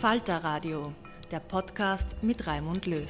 Falter Radio, der Podcast mit Raimund Löw.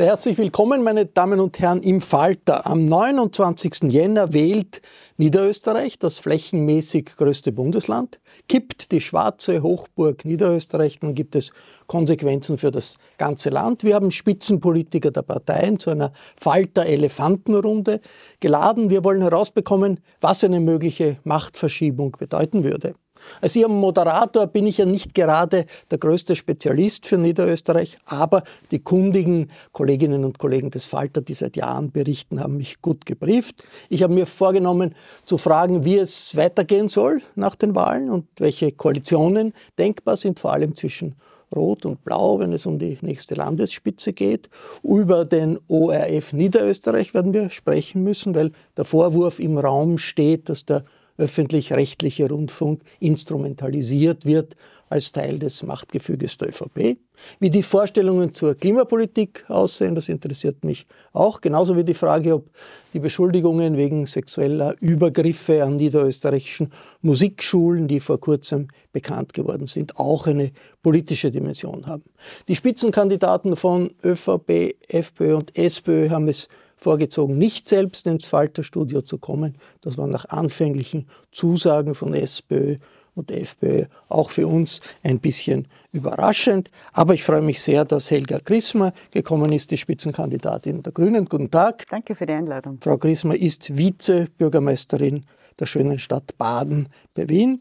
Sehr herzlich willkommen, meine Damen und Herren, im Falter. Am 29. Jänner wählt Niederösterreich, das flächenmäßig größte Bundesland, kippt die schwarze Hochburg Niederösterreich, nun gibt es Konsequenzen für das ganze Land. Wir haben Spitzenpolitiker der Parteien zu einer Falter-Elefantenrunde geladen. Wir wollen herausbekommen, was eine mögliche Machtverschiebung bedeuten würde. Als Ihrem Moderator bin ich ja nicht gerade der größte Spezialist für Niederösterreich, aber die kundigen Kolleginnen und Kollegen des Falter, die seit Jahren berichten, haben mich gut gebrieft. Ich habe mir vorgenommen zu fragen, wie es weitergehen soll nach den Wahlen und welche Koalitionen denkbar sind, vor allem zwischen Rot und Blau, wenn es um die nächste Landesspitze geht. Über den ORF Niederösterreich werden wir sprechen müssen, weil der Vorwurf im Raum steht, dass der öffentlich-rechtliche Rundfunk instrumentalisiert wird als Teil des Machtgefüges der ÖVP. Wie die Vorstellungen zur Klimapolitik aussehen, das interessiert mich auch, genauso wie die Frage, ob die Beschuldigungen wegen sexueller Übergriffe an niederösterreichischen Musikschulen, die vor kurzem bekannt geworden sind, auch eine politische Dimension haben. Die Spitzenkandidaten von ÖVP, FPÖ und SPÖ haben es vorgezogen, nicht selbst ins Falterstudio zu kommen. Das war nach anfänglichen Zusagen von SPÖ und FPÖ auch für uns ein bisschen überraschend. Aber ich freue mich sehr, dass Helga Grismer gekommen ist, die Spitzenkandidatin der Grünen. Guten Tag. Danke für die Einladung. Frau Grismer ist Vizebürgermeisterin der schönen Stadt Baden bei Wien.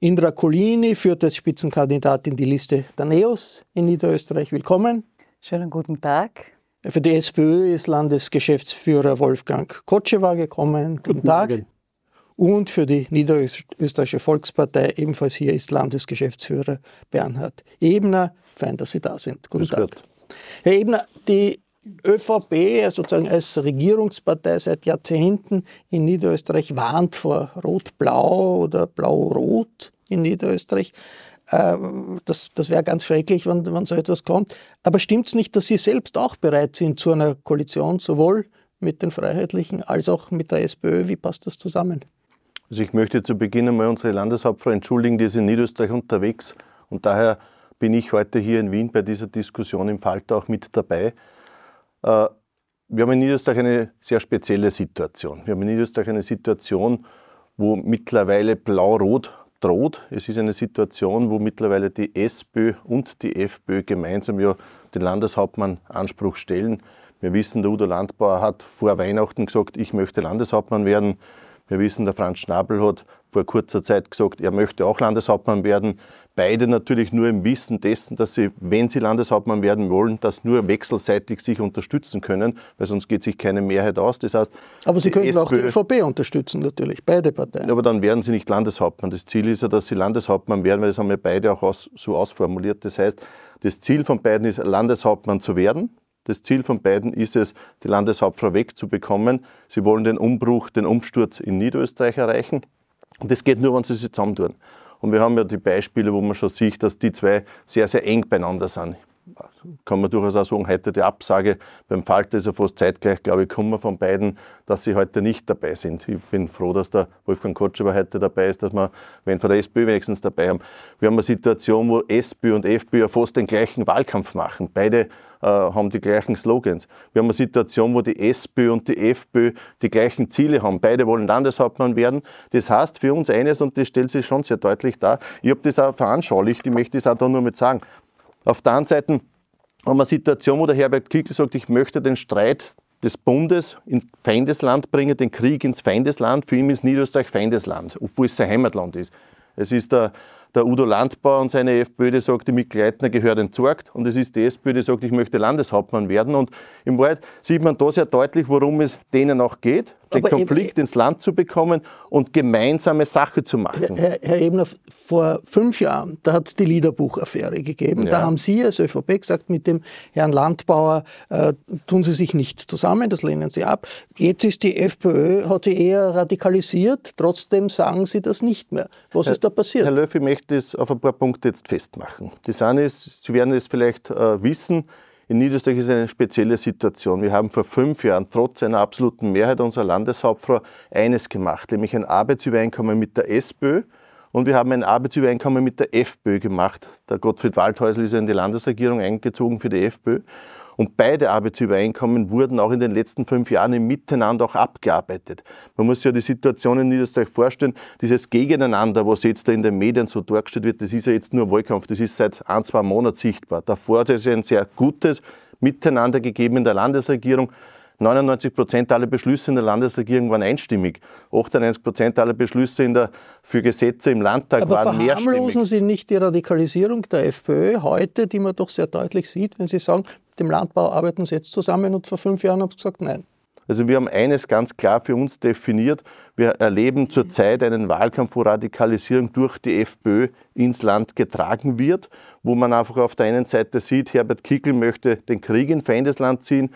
Indra Colini führt als Spitzenkandidatin die Liste der NEOS in Niederösterreich. Willkommen. Schönen guten Tag. Für die SPÖ ist Landesgeschäftsführer Wolfgang Kotschewa gekommen. Guten, Guten Tag. Morgen. Und für die Niederösterreichische Volkspartei ebenfalls hier ist Landesgeschäftsführer Bernhard Ebner. Fein, dass Sie da sind. Guten Tag. Gott. Herr Ebner, die ÖVP sozusagen als Regierungspartei seit Jahrzehnten in Niederösterreich warnt vor Rot-Blau oder Blau-Rot in Niederösterreich. Ähm, das, das wäre ganz schrecklich, wenn, wenn so etwas kommt. Aber stimmt es nicht, dass Sie selbst auch bereit sind zu einer Koalition, sowohl mit den Freiheitlichen als auch mit der SPÖ? Wie passt das zusammen? Also ich möchte zu Beginn einmal unsere Landeshauptfrau entschuldigen, die ist in Niederösterreich unterwegs und daher bin ich heute hier in Wien bei dieser Diskussion im Falter auch mit dabei. Äh, wir haben in Niederösterreich eine sehr spezielle Situation. Wir haben in Niederösterreich eine Situation, wo mittlerweile Blau-Rot droht. Es ist eine Situation, wo mittlerweile die SPÖ und die FPÖ gemeinsam ja den Landeshauptmann Anspruch stellen. Wir wissen, der Udo Landbauer hat vor Weihnachten gesagt, ich möchte Landeshauptmann werden. Wir wissen, der Franz Schnabel hat vor kurzer Zeit gesagt, er möchte auch Landeshauptmann werden. Beide natürlich nur im Wissen dessen, dass sie, wenn sie Landeshauptmann werden wollen, das nur wechselseitig sich unterstützen können, weil sonst geht sich keine Mehrheit aus. Das heißt, aber sie könnten auch die ÖVP unterstützen, natürlich, beide Parteien. Aber dann werden sie nicht Landeshauptmann. Das Ziel ist ja, dass sie Landeshauptmann werden, weil das haben wir beide auch aus, so ausformuliert. Das heißt, das Ziel von beiden ist, Landeshauptmann zu werden. Das Ziel von beiden ist es, die Landeshauptfrau wegzubekommen. Sie wollen den Umbruch, den Umsturz in Niederösterreich erreichen. Und das geht nur, wenn sie sich zusammentun. Und wir haben ja die Beispiele, wo man schon sieht, dass die zwei sehr, sehr eng beieinander sind kann man durchaus auch sagen, heute die Absage beim Falter ist ja fast zeitgleich, glaube ich, kommen von beiden, dass sie heute nicht dabei sind. Ich bin froh, dass der Wolfgang Kotschewer heute dabei ist, dass wir, wenn von der SPÖ wenigstens dabei haben. Wir haben eine Situation, wo SPÖ und FPÖ fast den gleichen Wahlkampf machen. Beide haben die gleichen Slogans. Wir haben eine Situation, wo die SPÖ und die FPÖ die gleichen Ziele haben. Beide wollen Landeshauptmann werden. Das heißt für uns eines, und das stellt sich schon sehr deutlich dar, ich habe das auch veranschaulicht, ich möchte das auch da nur mit sagen. Auf der anderen Seite haben wir eine Situation, wo der Herbert Kickl sagt, ich möchte den Streit des Bundes ins Feindesland bringen, den Krieg ins Feindesland. Für ihn ist Niederösterreich Feindesland, obwohl es sein Heimatland ist. Es ist der der Udo Landbauer und seine FPÖ, die sagt, die Mitgleitner gehört entsorgt. Und es ist die SPÖ, die sagt, ich möchte Landeshauptmann werden. Und im Wahrheit sieht man da sehr deutlich, worum es denen auch geht, den Aber Konflikt ins Land zu bekommen und gemeinsame Sache zu machen. Herr, Herr Ebner, vor fünf Jahren, da hat es die Liederbuchaffäre gegeben. Ja. Da haben Sie als ÖVP gesagt, mit dem Herrn Landbauer äh, tun Sie sich nicht zusammen, das lehnen Sie ab. Jetzt ist die FPÖ, hat sie eher radikalisiert, trotzdem sagen Sie das nicht mehr. Was Herr, ist da passiert? Herr Löff, ich möchte möchte es auf ein paar Punkte jetzt festmachen. Das eine ist, Sie werden es vielleicht äh, wissen, in Niederösterreich ist eine spezielle Situation. Wir haben vor fünf Jahren trotz einer absoluten Mehrheit unserer Landeshauptfrau eines gemacht, nämlich ein Arbeitsübereinkommen mit der SPÖ und wir haben ein Arbeitsübereinkommen mit der FPÖ gemacht. Der Gottfried Waldhäusl ist ja in die Landesregierung eingezogen für die FPÖ. Und beide Arbeitsübereinkommen wurden auch in den letzten fünf Jahren im Miteinander auch abgearbeitet. Man muss sich ja die Situation in Niederösterreich vorstellen, dieses Gegeneinander, was jetzt da in den Medien so dargestellt wird, das ist ja jetzt nur Wahlkampf, das ist seit ein, zwei Monaten sichtbar. Davor hat es ein sehr gutes Miteinander gegeben in der Landesregierung. 99 Prozent aller Beschlüsse in der Landesregierung waren einstimmig. 98 Prozent aller Beschlüsse in der, für Gesetze im Landtag Aber waren mehrstimmig. Aber verharmlosen Sie nicht die Radikalisierung der FPÖ heute, die man doch sehr deutlich sieht, wenn Sie sagen, dem Landbau arbeiten Sie jetzt zusammen und vor fünf Jahren haben Sie gesagt, nein. Also wir haben eines ganz klar für uns definiert. Wir erleben zurzeit einen Wahlkampf, wo Radikalisierung durch die FPÖ ins Land getragen wird, wo man einfach auf der einen Seite sieht, Herbert Kickl möchte den Krieg in Feindesland ziehen,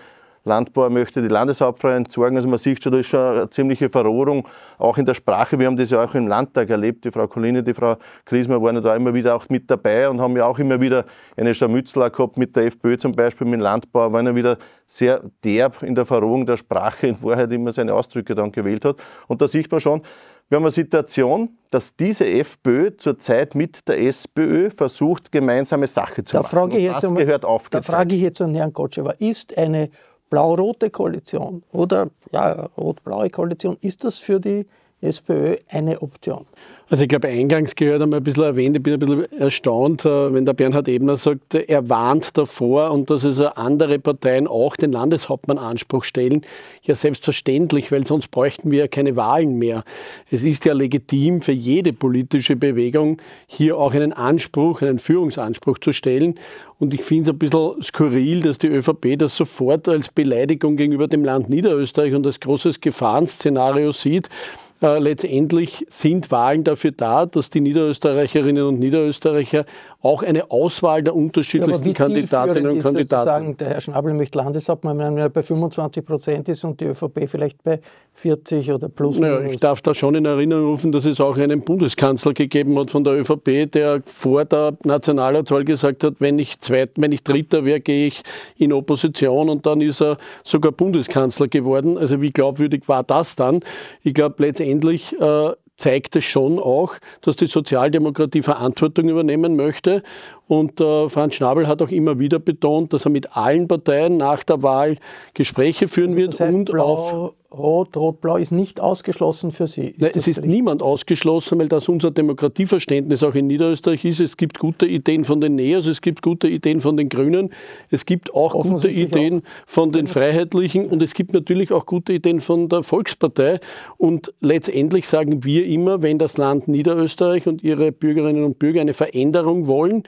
Landbauer möchte die Landeshauptfrau entsorgen. Also man sieht schon, da ist schon eine ziemliche Verrohrung, auch in der Sprache. Wir haben das ja auch im Landtag erlebt. Die Frau Colline, die Frau Griesmer waren ja da immer wieder auch mit dabei und haben ja auch immer wieder eine Scharmützel gehabt mit der FPÖ zum Beispiel, mit dem Landbauer, waren ja wieder sehr derb in der Verrohung der Sprache, in Wahrheit immer seine Ausdrücke dann gewählt hat. Und da sieht man schon, wir haben eine Situation, dass diese FPÖ zurzeit mit der SPÖ versucht, gemeinsame Sache zu da machen. Frage jetzt das einmal, gehört Da frage ich jetzt an Herrn Kotschewa, ist eine blau-rote Koalition oder ja, rot-blaue Koalition, ist das für die SPÖ eine Option? Also ich glaube, eingangs gehört einmal ein bisschen erwähnt, ich bin ein bisschen erstaunt, äh, wenn der Bernhard Ebner sagt, er warnt davor und dass also andere Parteien auch den Landeshauptmann Anspruch stellen. Ja, selbstverständlich, weil sonst bräuchten wir ja keine Wahlen mehr. Es ist ja legitim für jede politische Bewegung, hier auch einen Anspruch, einen Führungsanspruch zu stellen. Und ich finde es ein bisschen skurril, dass die ÖVP das sofort als Beleidigung gegenüber dem Land Niederösterreich und als großes Gefahrenszenario sieht. Äh, letztendlich sind Wahlen dafür da, dass die Niederösterreicherinnen und Niederösterreicher auch eine Auswahl der unterschiedlichsten ja, Kandidatinnen und Kandidaten. Sagen, der Herr Schnabel möchte Landeshauptmann, wenn er bei 25 Prozent ist und die ÖVP vielleicht bei 40 oder plus. Naja, ich darf da schon in Erinnerung rufen, dass es auch einen Bundeskanzler gegeben hat von der ÖVP, der vor der Nationalratswahl gesagt hat, wenn ich, Zweit, wenn ich Dritter wäre, gehe ich in Opposition und dann ist er sogar Bundeskanzler geworden. Also wie glaubwürdig war das dann? Ich glaube letztendlich äh, zeigt es schon auch, dass die Sozialdemokratie Verantwortung übernehmen möchte Und äh, Franz Schnabel hat auch immer wieder betont, dass er mit allen Parteien nach der Wahl Gespräche führen also wird das heißt, und Blau, auf Rot, Rot-Blau ist nicht ausgeschlossen für Sie. Ist Nein, es ist niemand ausgeschlossen, weil das unser Demokratieverständnis auch in Niederösterreich ist. Es gibt gute Ideen von den Neos, es gibt gute Ideen von den Grünen, es gibt auch gute Ideen von den Freiheitlichen und es gibt natürlich auch gute Ideen von der Volkspartei. Und letztendlich sagen wir immer, wenn das Land Niederösterreich und ihre Bürgerinnen und Bürger eine Veränderung wollen,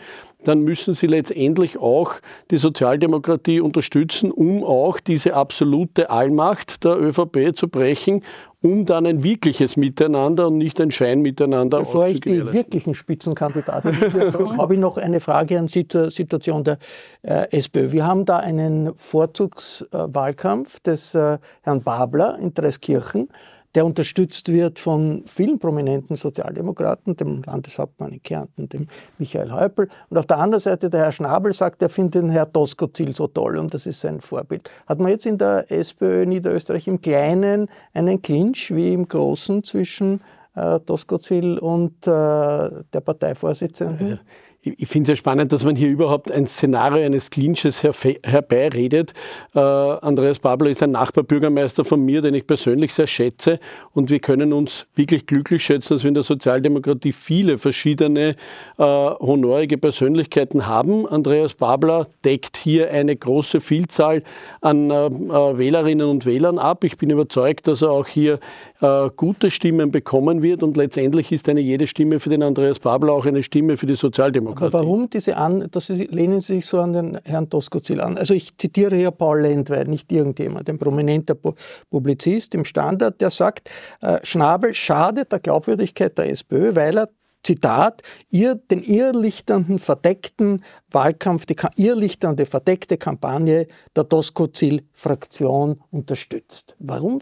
dann müssen sie letztendlich auch die Sozialdemokratie unterstützen, um auch diese absolute Allmacht der ÖVP zu brechen, um dann ein wirkliches Miteinander und nicht ein Scheinmiteinander Bevor ich die wirklichen Spitzenkandidaten habe ich noch eine Frage an die Situation der äh, SPÖ. Wir haben da einen Vorzugswahlkampf des äh, Herrn Babler in Dreiskirchen, der unterstützt wird von vielen prominenten Sozialdemokraten, dem Landeshauptmann in Kärnten, dem Michael Häupl. Und auf der anderen Seite der Herr Schnabel sagt, er findet den Herr Doskozil so toll und das ist sein Vorbild. Hat man jetzt in der SPÖ Niederösterreich im Kleinen einen Clinch wie im Großen zwischen äh, Doskozil und äh, der Parteivorsitzenden? Also, ich finde es ja spannend, dass man hier überhaupt ein Szenario eines Clinches herbeiredet. Äh, Andreas Babler ist ein Nachbarbürgermeister von mir, den ich persönlich sehr schätze. Und wir können uns wirklich glücklich schätzen, dass wir in der Sozialdemokratie viele verschiedene äh, honorige Persönlichkeiten haben. Andreas Babler deckt hier eine große Vielzahl an äh, äh, Wählerinnen und Wählern ab. Ich bin überzeugt, dass er auch hier äh, gute Stimmen bekommen wird. Und letztendlich ist eine jede Stimme für den Andreas Babler auch eine Stimme für die Sozialdemokratie. Aber warum diese an, dass Sie, lehnen Sie sich so an den Herrn Doskozil an? Also ich zitiere hier Paul Lendwey, nicht irgendjemand, ein prominenter Pu- Publizist im Standard, der sagt, äh, Schnabel schadet der Glaubwürdigkeit der SPÖ, weil er Zitat, ihr, den irrlichternden, verdeckten Wahlkampf, die irrlichternde, verdeckte Kampagne der Doskozil-Fraktion unterstützt. Warum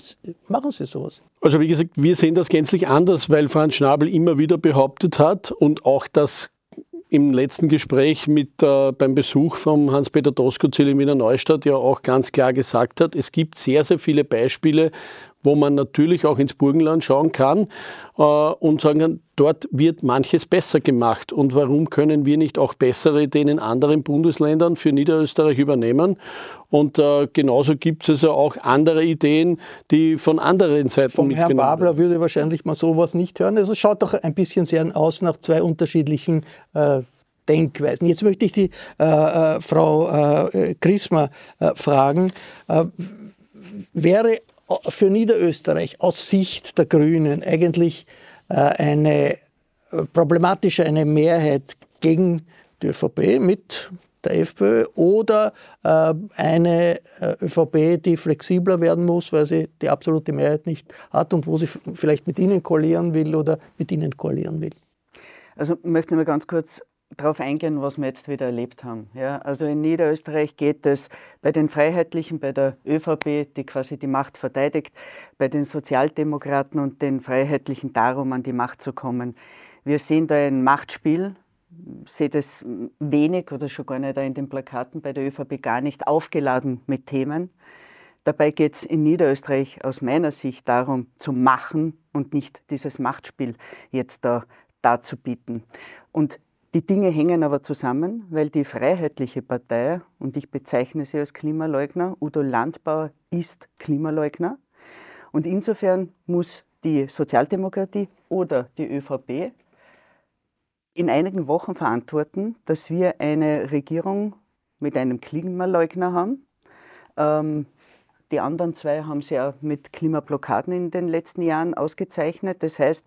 machen Sie sowas? Also wie gesagt, wir sehen das gänzlich anders, weil Franz Schnabel immer wieder behauptet hat und auch das im letzten Gespräch mit, äh, beim Besuch von Hans-Peter Doskozil in Wiener Neustadt ja auch ganz klar gesagt hat, es gibt sehr, sehr viele Beispiele, wo man natürlich auch ins Burgenland schauen kann äh, und sagen kann, dort wird manches besser gemacht. Und warum können wir nicht auch bessere Ideen in anderen Bundesländern für Niederösterreich übernehmen? Und äh, genauso gibt es ja auch andere Ideen, die von anderen Seiten Vom Herrn Babler würde wahrscheinlich mal sowas nicht hören. Also es schaut doch ein bisschen sehr aus nach zwei unterschiedlichen äh, Denkweisen. Jetzt möchte ich die äh, äh, Frau Krismer äh, fragen. Äh, wäre für Niederösterreich aus Sicht der Grünen eigentlich äh, eine äh, problematische eine Mehrheit gegen die ÖVP mit der FPÖ oder äh, eine ÖVP, die flexibler werden muss, weil sie die absolute Mehrheit nicht hat und wo sie vielleicht mit Ihnen koalieren will oder mit Ihnen koalieren will. Also ich möchte mal ganz kurz darauf eingehen, was wir jetzt wieder erlebt haben. Ja, also in Niederösterreich geht es bei den Freiheitlichen, bei der ÖVP, die quasi die Macht verteidigt, bei den Sozialdemokraten und den Freiheitlichen darum, an die Macht zu kommen. Wir sehen da ein Machtspiel, sehe das wenig oder schon gar nicht in den Plakaten bei der ÖVP gar nicht aufgeladen mit Themen. Dabei geht es in Niederösterreich aus meiner Sicht darum, zu machen und nicht dieses Machtspiel jetzt da darzubieten. Und die Dinge hängen aber zusammen, weil die Freiheitliche Partei, und ich bezeichne sie als Klimaleugner, Udo Landbauer ist Klimaleugner. Und insofern muss die Sozialdemokratie oder die ÖVP in einigen Wochen verantworten, dass wir eine Regierung mit einem Klimaleugner haben. Ähm, die anderen zwei haben sie ja mit Klimablockaden in den letzten Jahren ausgezeichnet. Das heißt,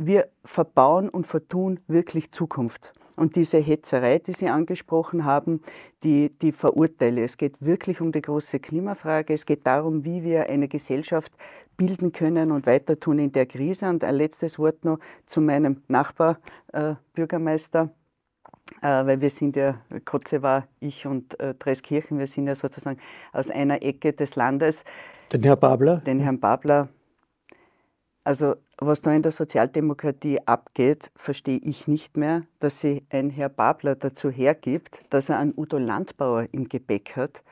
wir verbauen und vertun wirklich Zukunft. Und diese Hetzerei, die Sie angesprochen haben, die, die verurteile. Es geht wirklich um die große Klimafrage. Es geht darum, wie wir eine Gesellschaft bilden können und weiter tun in der Krise. Und ein letztes Wort noch zu meinem Nachbarbürgermeister. Äh. Äh, weil wir sind ja, Kotze war ich und äh, Dreiskirchen, wir sind ja sozusagen aus einer Ecke des Landes. Den Herrn Babler? Den Herrn Babler. Also was da in der Sozialdemokratie abgeht, verstehe ich nicht mehr, dass sie ein Herr Babler dazu hergibt, dass er einen Udo Landbauer im Gepäck hat.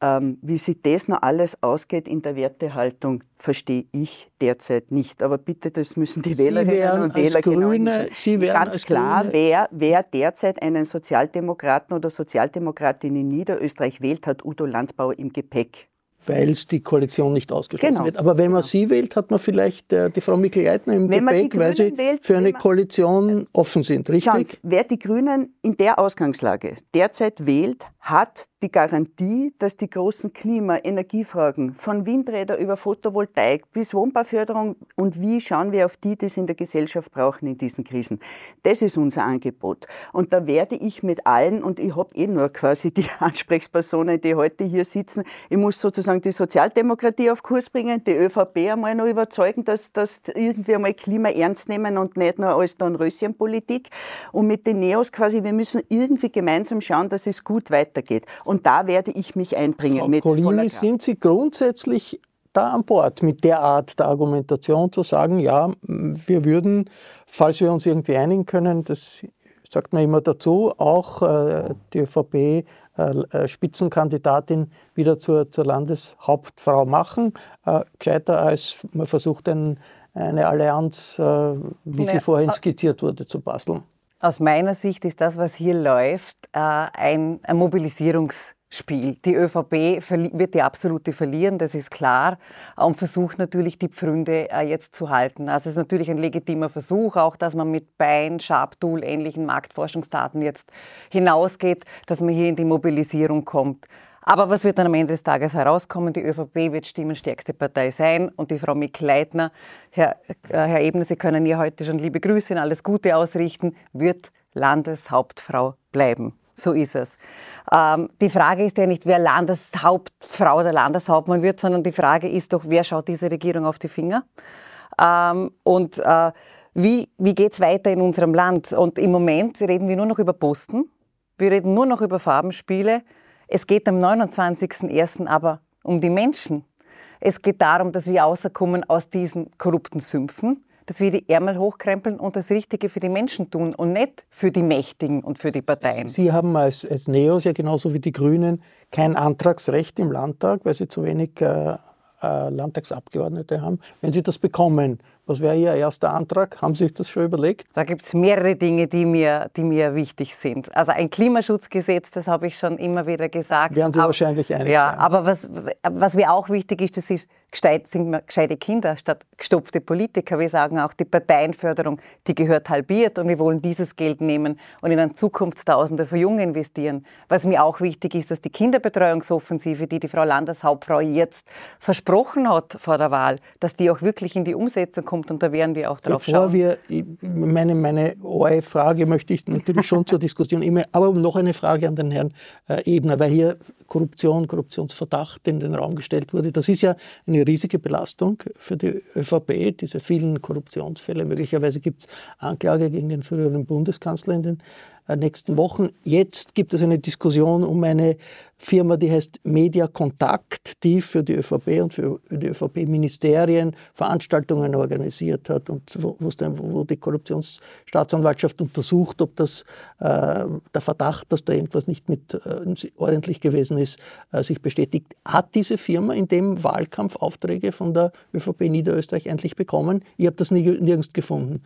Ähm, wie sich das noch alles ausgeht in der Wertehaltung, verstehe ich derzeit nicht. Aber bitte, das müssen die Wählerinnen und Wähler genau Grüne, Sie Ganz klar, wer, wer derzeit einen Sozialdemokraten oder Sozialdemokratin in Niederösterreich wählt, hat Udo Landbauer im Gepäck weil es die Koalition nicht ausgeschlossen genau. wird. Aber wenn man genau. sie wählt, hat man vielleicht äh, die Frau Mikl-Leitner im wenn Gepäck, weil sie wählt, für eine Koalition offen sind, richtig? Schauen Sie, wer die Grünen in der Ausgangslage derzeit wählt, hat die Garantie, dass die großen Klima-, Energiefragen von Windräder über Photovoltaik bis Wohnbauförderung und wie schauen wir auf die, die es in der Gesellschaft brauchen in diesen Krisen. Das ist unser Angebot. Und da werde ich mit allen, und ich habe eh nur quasi die Ansprechpersonen, die heute hier sitzen, ich muss sozusagen die Sozialdemokratie auf Kurs bringen, die ÖVP einmal noch überzeugen, dass, dass irgendwie einmal Klima ernst nehmen und nicht nur als Dornröschenpolitik. Und mit den Neos quasi, wir müssen irgendwie gemeinsam schauen, dass es gut weitergeht. Und da werde ich mich einbringen. Frau mit Collini, sind Sie grundsätzlich da an Bord mit der Art der Argumentation zu sagen, ja, wir würden, falls wir uns irgendwie einigen können, das sagt man immer dazu, auch äh, die ÖVP äh, äh, Spitzenkandidatin wieder zur, zur Landeshauptfrau machen, äh, gescheiter als man versucht, ein, eine Allianz, äh, wie nee, sie vorhin skizziert wurde, zu basteln. Aus meiner Sicht ist das, was hier läuft, äh, ein, Mobilisierungsspiel. Die ÖVP wird die absolute verlieren, das ist klar, und versucht natürlich die Pfründe äh, jetzt zu halten. Also es ist natürlich ein legitimer Versuch, auch dass man mit Bein, Sharp-Tool ähnlichen Marktforschungsdaten jetzt hinausgeht, dass man hier in die Mobilisierung kommt. Aber was wird dann am Ende des Tages herauskommen? Die ÖVP wird stimmenstärkste Partei sein und die Frau Mikl-Leitner, Herr, äh, Herr Ebner, Sie können ihr heute schon liebe Grüße und alles Gute ausrichten, wird Landeshauptfrau bleiben. So ist es. Ähm, die Frage ist ja nicht, wer Landeshauptfrau oder Landeshauptmann wird, sondern die Frage ist doch, wer schaut diese Regierung auf die Finger? Ähm, und äh, wie, wie geht es weiter in unserem Land? Und im Moment reden wir nur noch über Posten, wir reden nur noch über Farbenspiele, es geht am 29.01. aber um die Menschen. Es geht darum, dass wir rauskommen aus diesen korrupten Sümpfen, dass wir die Ärmel hochkrempeln und das Richtige für die Menschen tun und nicht für die Mächtigen und für die Parteien. Sie haben als, als Neos ja genauso wie die Grünen kein Antragsrecht im Landtag, weil Sie zu wenig äh, äh, Landtagsabgeordnete haben. Wenn Sie das bekommen, was wäre Ihr erster Antrag? Haben Sie sich das schon überlegt? Da gibt es mehrere Dinge, die mir, die mir wichtig sind. Also ein Klimaschutzgesetz, das habe ich schon immer wieder gesagt. Werden Sie aber, wahrscheinlich einig Ja, sein. aber was, was mir auch wichtig ist, das ist, sind gescheite Kinder statt gestopfte Politiker. Wir sagen auch, die Parteienförderung, die gehört halbiert und wir wollen dieses Geld nehmen und in ein Zukunftstausende für Junge investieren. Was mir auch wichtig ist, dass die Kinderbetreuungsoffensive, die die Frau Landeshauptfrau jetzt versprochen hat vor der Wahl, dass die auch wirklich in die Umsetzung kommt kommt und da werden wir auch darauf Bevor schauen. Wir, meine, meine Frage möchte ich natürlich schon zur Diskussion immer, aber noch eine Frage an den Herrn äh, Ebner, weil hier Korruption, Korruptionsverdacht in den Raum gestellt wurde. Das ist ja eine riesige Belastung für die ÖVP, diese vielen Korruptionsfälle. Möglicherweise gibt es Anklage gegen den früheren Bundeskanzler in den nächsten Wochen. Jetzt gibt es eine Diskussion um eine Firma, die heißt Media Kontakt, die für die ÖVP und für die ÖVP-Ministerien Veranstaltungen organisiert hat und wo, die Korruptionsstaatsanwaltschaft untersucht, ob das äh, der Verdacht, dass da irgendwas nicht mit äh, ordentlich gewesen ist, äh, sich bestätigt. Hat diese Firma in dem Wahlkampf Aufträge von der ÖVP Niederösterreich endlich bekommen? Ich habe das nirgends gefunden.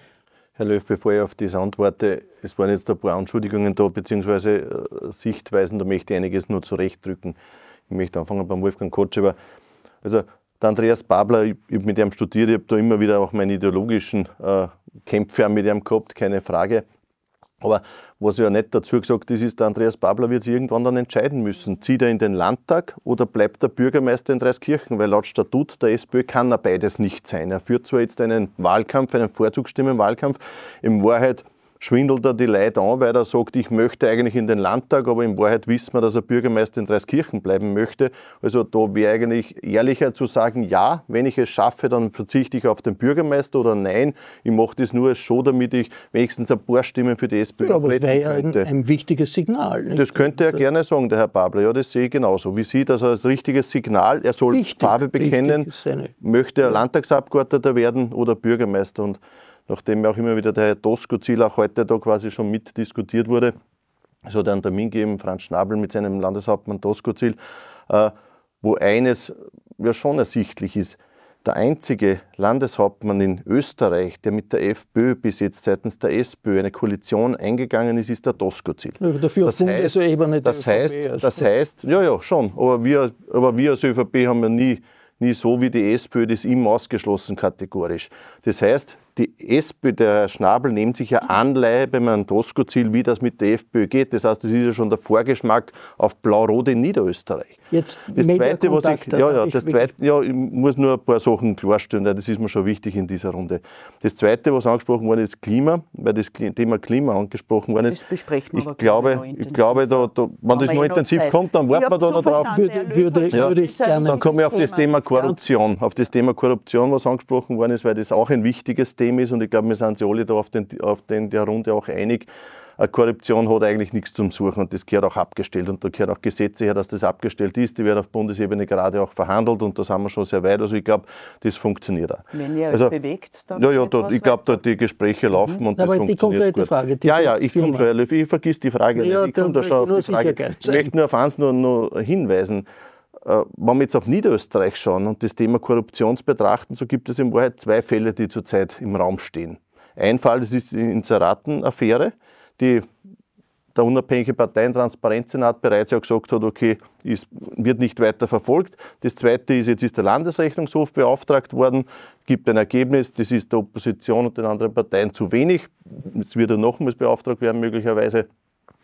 Herr Löw, bevor ich auf das antworte, es waren jetzt ein paar Anschuldigungen da, beziehungsweise äh, Sichtweisen, da möchte ich einiges nur zurechtdrücken. Ich möchte anfangen beim Wolfgang Kotschewer. Also, der Andreas Babler, ich, ich habe mit ihm studiert, ich habe da immer wieder auch meine ideologischen äh, Kämpfe mit ihm gehabt, keine Frage. Aber was ja nicht dazu gesagt ist, ist, der Andreas Babler wird sich irgendwann dann entscheiden müssen. Zieht er in den Landtag oder bleibt der Bürgermeister in Dreiskirchen? Weil laut Statut der SPÖ kann er beides nicht sein. Er führt zwar jetzt einen Wahlkampf, einen Vorzugsstimmenwahlkampf, in Wahrheit schwindelt er die Leute an, weil er sagt, ich möchte eigentlich in den Landtag, aber in Wahrheit wissen wir, dass er Bürgermeister in Dreiskirchen bleiben möchte. Also da wäre eigentlich ehrlicher zu sagen, ja, wenn ich es schaffe, dann verzichte ich auf den Bürgermeister oder nein, ich mache das nur als Show, damit ich wenigstens ein paar Stimmen für die SPÖ Ja, aber das wäre ja ein, ein, wichtiges Signal. Nicht? Das könnte er gerne sagen, der Herr Babler. Ja, das sehe ich genauso. Wie Sie das als richtiges Signal, er soll Farbe bekennen, möchte er Landtagsabgeordneter werden oder Bürgermeister. Und nachdem auch immer wieder der Herr Doskozil auch heute da quasi schon mitdiskutiert wurde, Es hat einen Termin gegeben, Franz Schnabel mit seinem Landeshauptmann Doskozil, äh, wo eines ja schon ersichtlich ist. Der einzige Landeshauptmann in Österreich, der mit der FPÖ bis jetzt seitens der SPÖ eine Koalition eingegangen ist, ist der Doskozil. Ja, dafür das heißt, das, heißt, das heißt, ja, ja, schon, aber wir, aber wir als ÖVP haben ja nie, nie so wie die SPÖ das ihm ausgeschlossen kategorisch. Das heißt, die SPÖ, der Herr Schnabel, nimmt sich ja Anleihe beim Herrn Tosco-Ziel, wie das mit der FPÖ geht. Das heißt, das ist ja schon der Vorgeschmack auf Blau-Rot in Niederösterreich. Jetzt das Zweite, was ich, ja, ja, das Zweite, ja, ich muss nur ein paar Sachen klarstellen, das ist mir schon wichtig in dieser Runde. Das Zweite, was angesprochen worden ist, Klima, weil das Thema Klima angesprochen worden ist. Das besprechen wir ich glaube, ich glaube, da, da, wenn das noch intensiv Zeit. kommt, dann warten wir da noch drauf. Würde, würde, ja, würde ich gerne. Dann komme ich auf das Thema Korruption, auf das Thema Korruption, was angesprochen worden ist, weil das auch ein wichtiges Thema System ist und ich glaube, wir sind uns alle da auf, den, auf den, der Runde auch einig. Korruption hat eigentlich nichts zum Suchen und das gehört auch abgestellt und da gehört auch Gesetze her, dass das abgestellt ist. Die wird auf Bundesebene gerade auch verhandelt und da sind wir schon sehr weit. Also ich glaube, das funktioniert auch. Wenn ihr also, euch bewegt, dann Ja, ja, da, ich glaube, da die Gespräche laufen mhm. und Aber das die funktioniert konkrete gut. Frage. Ja, ja, ich komme schon, ich vergiss die Frage ja, nicht. Ich komme da schon auf die Frage. Ich möchte nur auf eins nur, nur hinweisen. Äh, wenn wir jetzt auf Niederösterreich schauen und das Thema Korruption betrachten, so gibt es in Wahrheit zwei Fälle, die zurzeit im Raum stehen. Ein Fall, das ist die Inseraten-Affäre, die der unabhängige Parteientransparenzsenat bereits ja gesagt hat, okay, ist, wird nicht weiter verfolgt. Das zweite ist, jetzt ist der Landesrechnungshof beauftragt worden, gibt ein Ergebnis, das ist der Opposition und den anderen Parteien zu wenig. Jetzt wird er nochmals beauftragt werden, möglicherweise.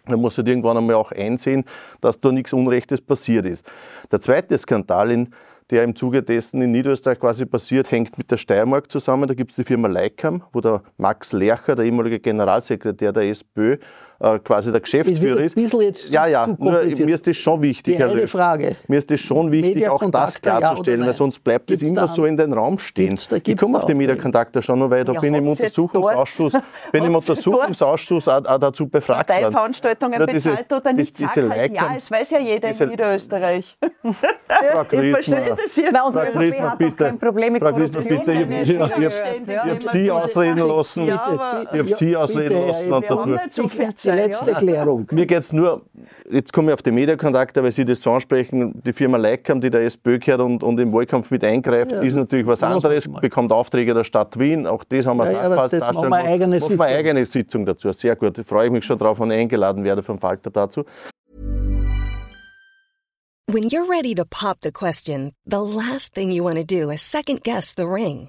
Man muss halt irgendwann einmal auch einsehen, dass da nichts Unrechtes passiert ist. Der zweite Skandal der im Zuge dessen in Niederösterreich quasi passiert, hängt mit der Steiermark zusammen. Da gibt es die Firma Leikam, wo der Max Lercher, der ehemalige Generalsekretär der SPÖ, äh, quasi der Geschäftsführer ist. Ein bisschen jetzt ja, ja, nur, mir ist das schon wichtig. Die eine Frage. Mir ist das schon wichtig, auch das klarzustellen, ja weil sonst bleibt es immer so in den Raum stehen. Gibt's da, gibt's ich komme auf die Mediakontakte schon noch, weil da Ja, bin ich im Untersuchungsausschuss, bin im Untersuchungsausschuss auch, auch dazu befragt worden. Ja, diese- bezahlt oder nicht, diese sag halt ja, es weiß ja jeder diese- in Niederösterreich. Frau Ich verstehe Griesmer, Frau Griesmer, bitte. kein Problem mit Frau Griesmer, bitte, ich- habe Sie ausreden lassen. Ich habe Sie ausreden lassen. Und Wir haben dadurch- nicht so viel Die letzte ja. Klärung. Mir geht es nur, jetzt komme ich auf die Medienkontakte, weil Sie das so ansprechen, die Firma Leikam, die der SPÖ gehört und, und im Wahlkampf mit eingreift, Ja, ist natürlich was anderes, bekommt Aufträge der Stadt Wien, auch das haben wir Ja, Sachverhalt das machen wir wollen. eigene Machen Sitzung. eigene Sitzung dazu, sehr gut. Ich freue mich schon drauf, wenn ich eingeladen werde vom Falter dazu. When you're ready to pop the question, the last thing you want to do is second guess the ring.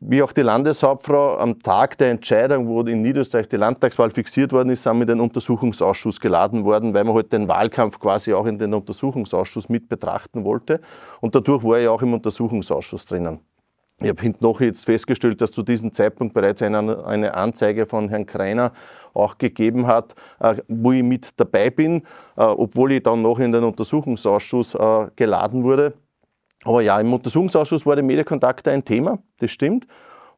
wie auch die Landeshauptfrau, am Tag der Entscheidung, wo in Niederösterreich die Landtagswahl fixiert worden ist, sind wir in den Untersuchungsausschuss geladen worden, weil man halt den Wahlkampf quasi auch in den Untersuchungsausschuss mit betrachten wollte. Und dadurch war ich auch im Untersuchungsausschuss drinnen. Ich habe hinten noch jetzt festgestellt, dass zu diesem Zeitpunkt bereits eine, eine Anzeige von Herrn Kreiner auch gegeben hat, äh, wo ich mit dabei bin, äh, obwohl ich dann noch in den Untersuchungsausschuss äh, geladen wurde. Aber ja, im Untersuchungsausschuss war die Mediakontakte ein Thema, das stimmt.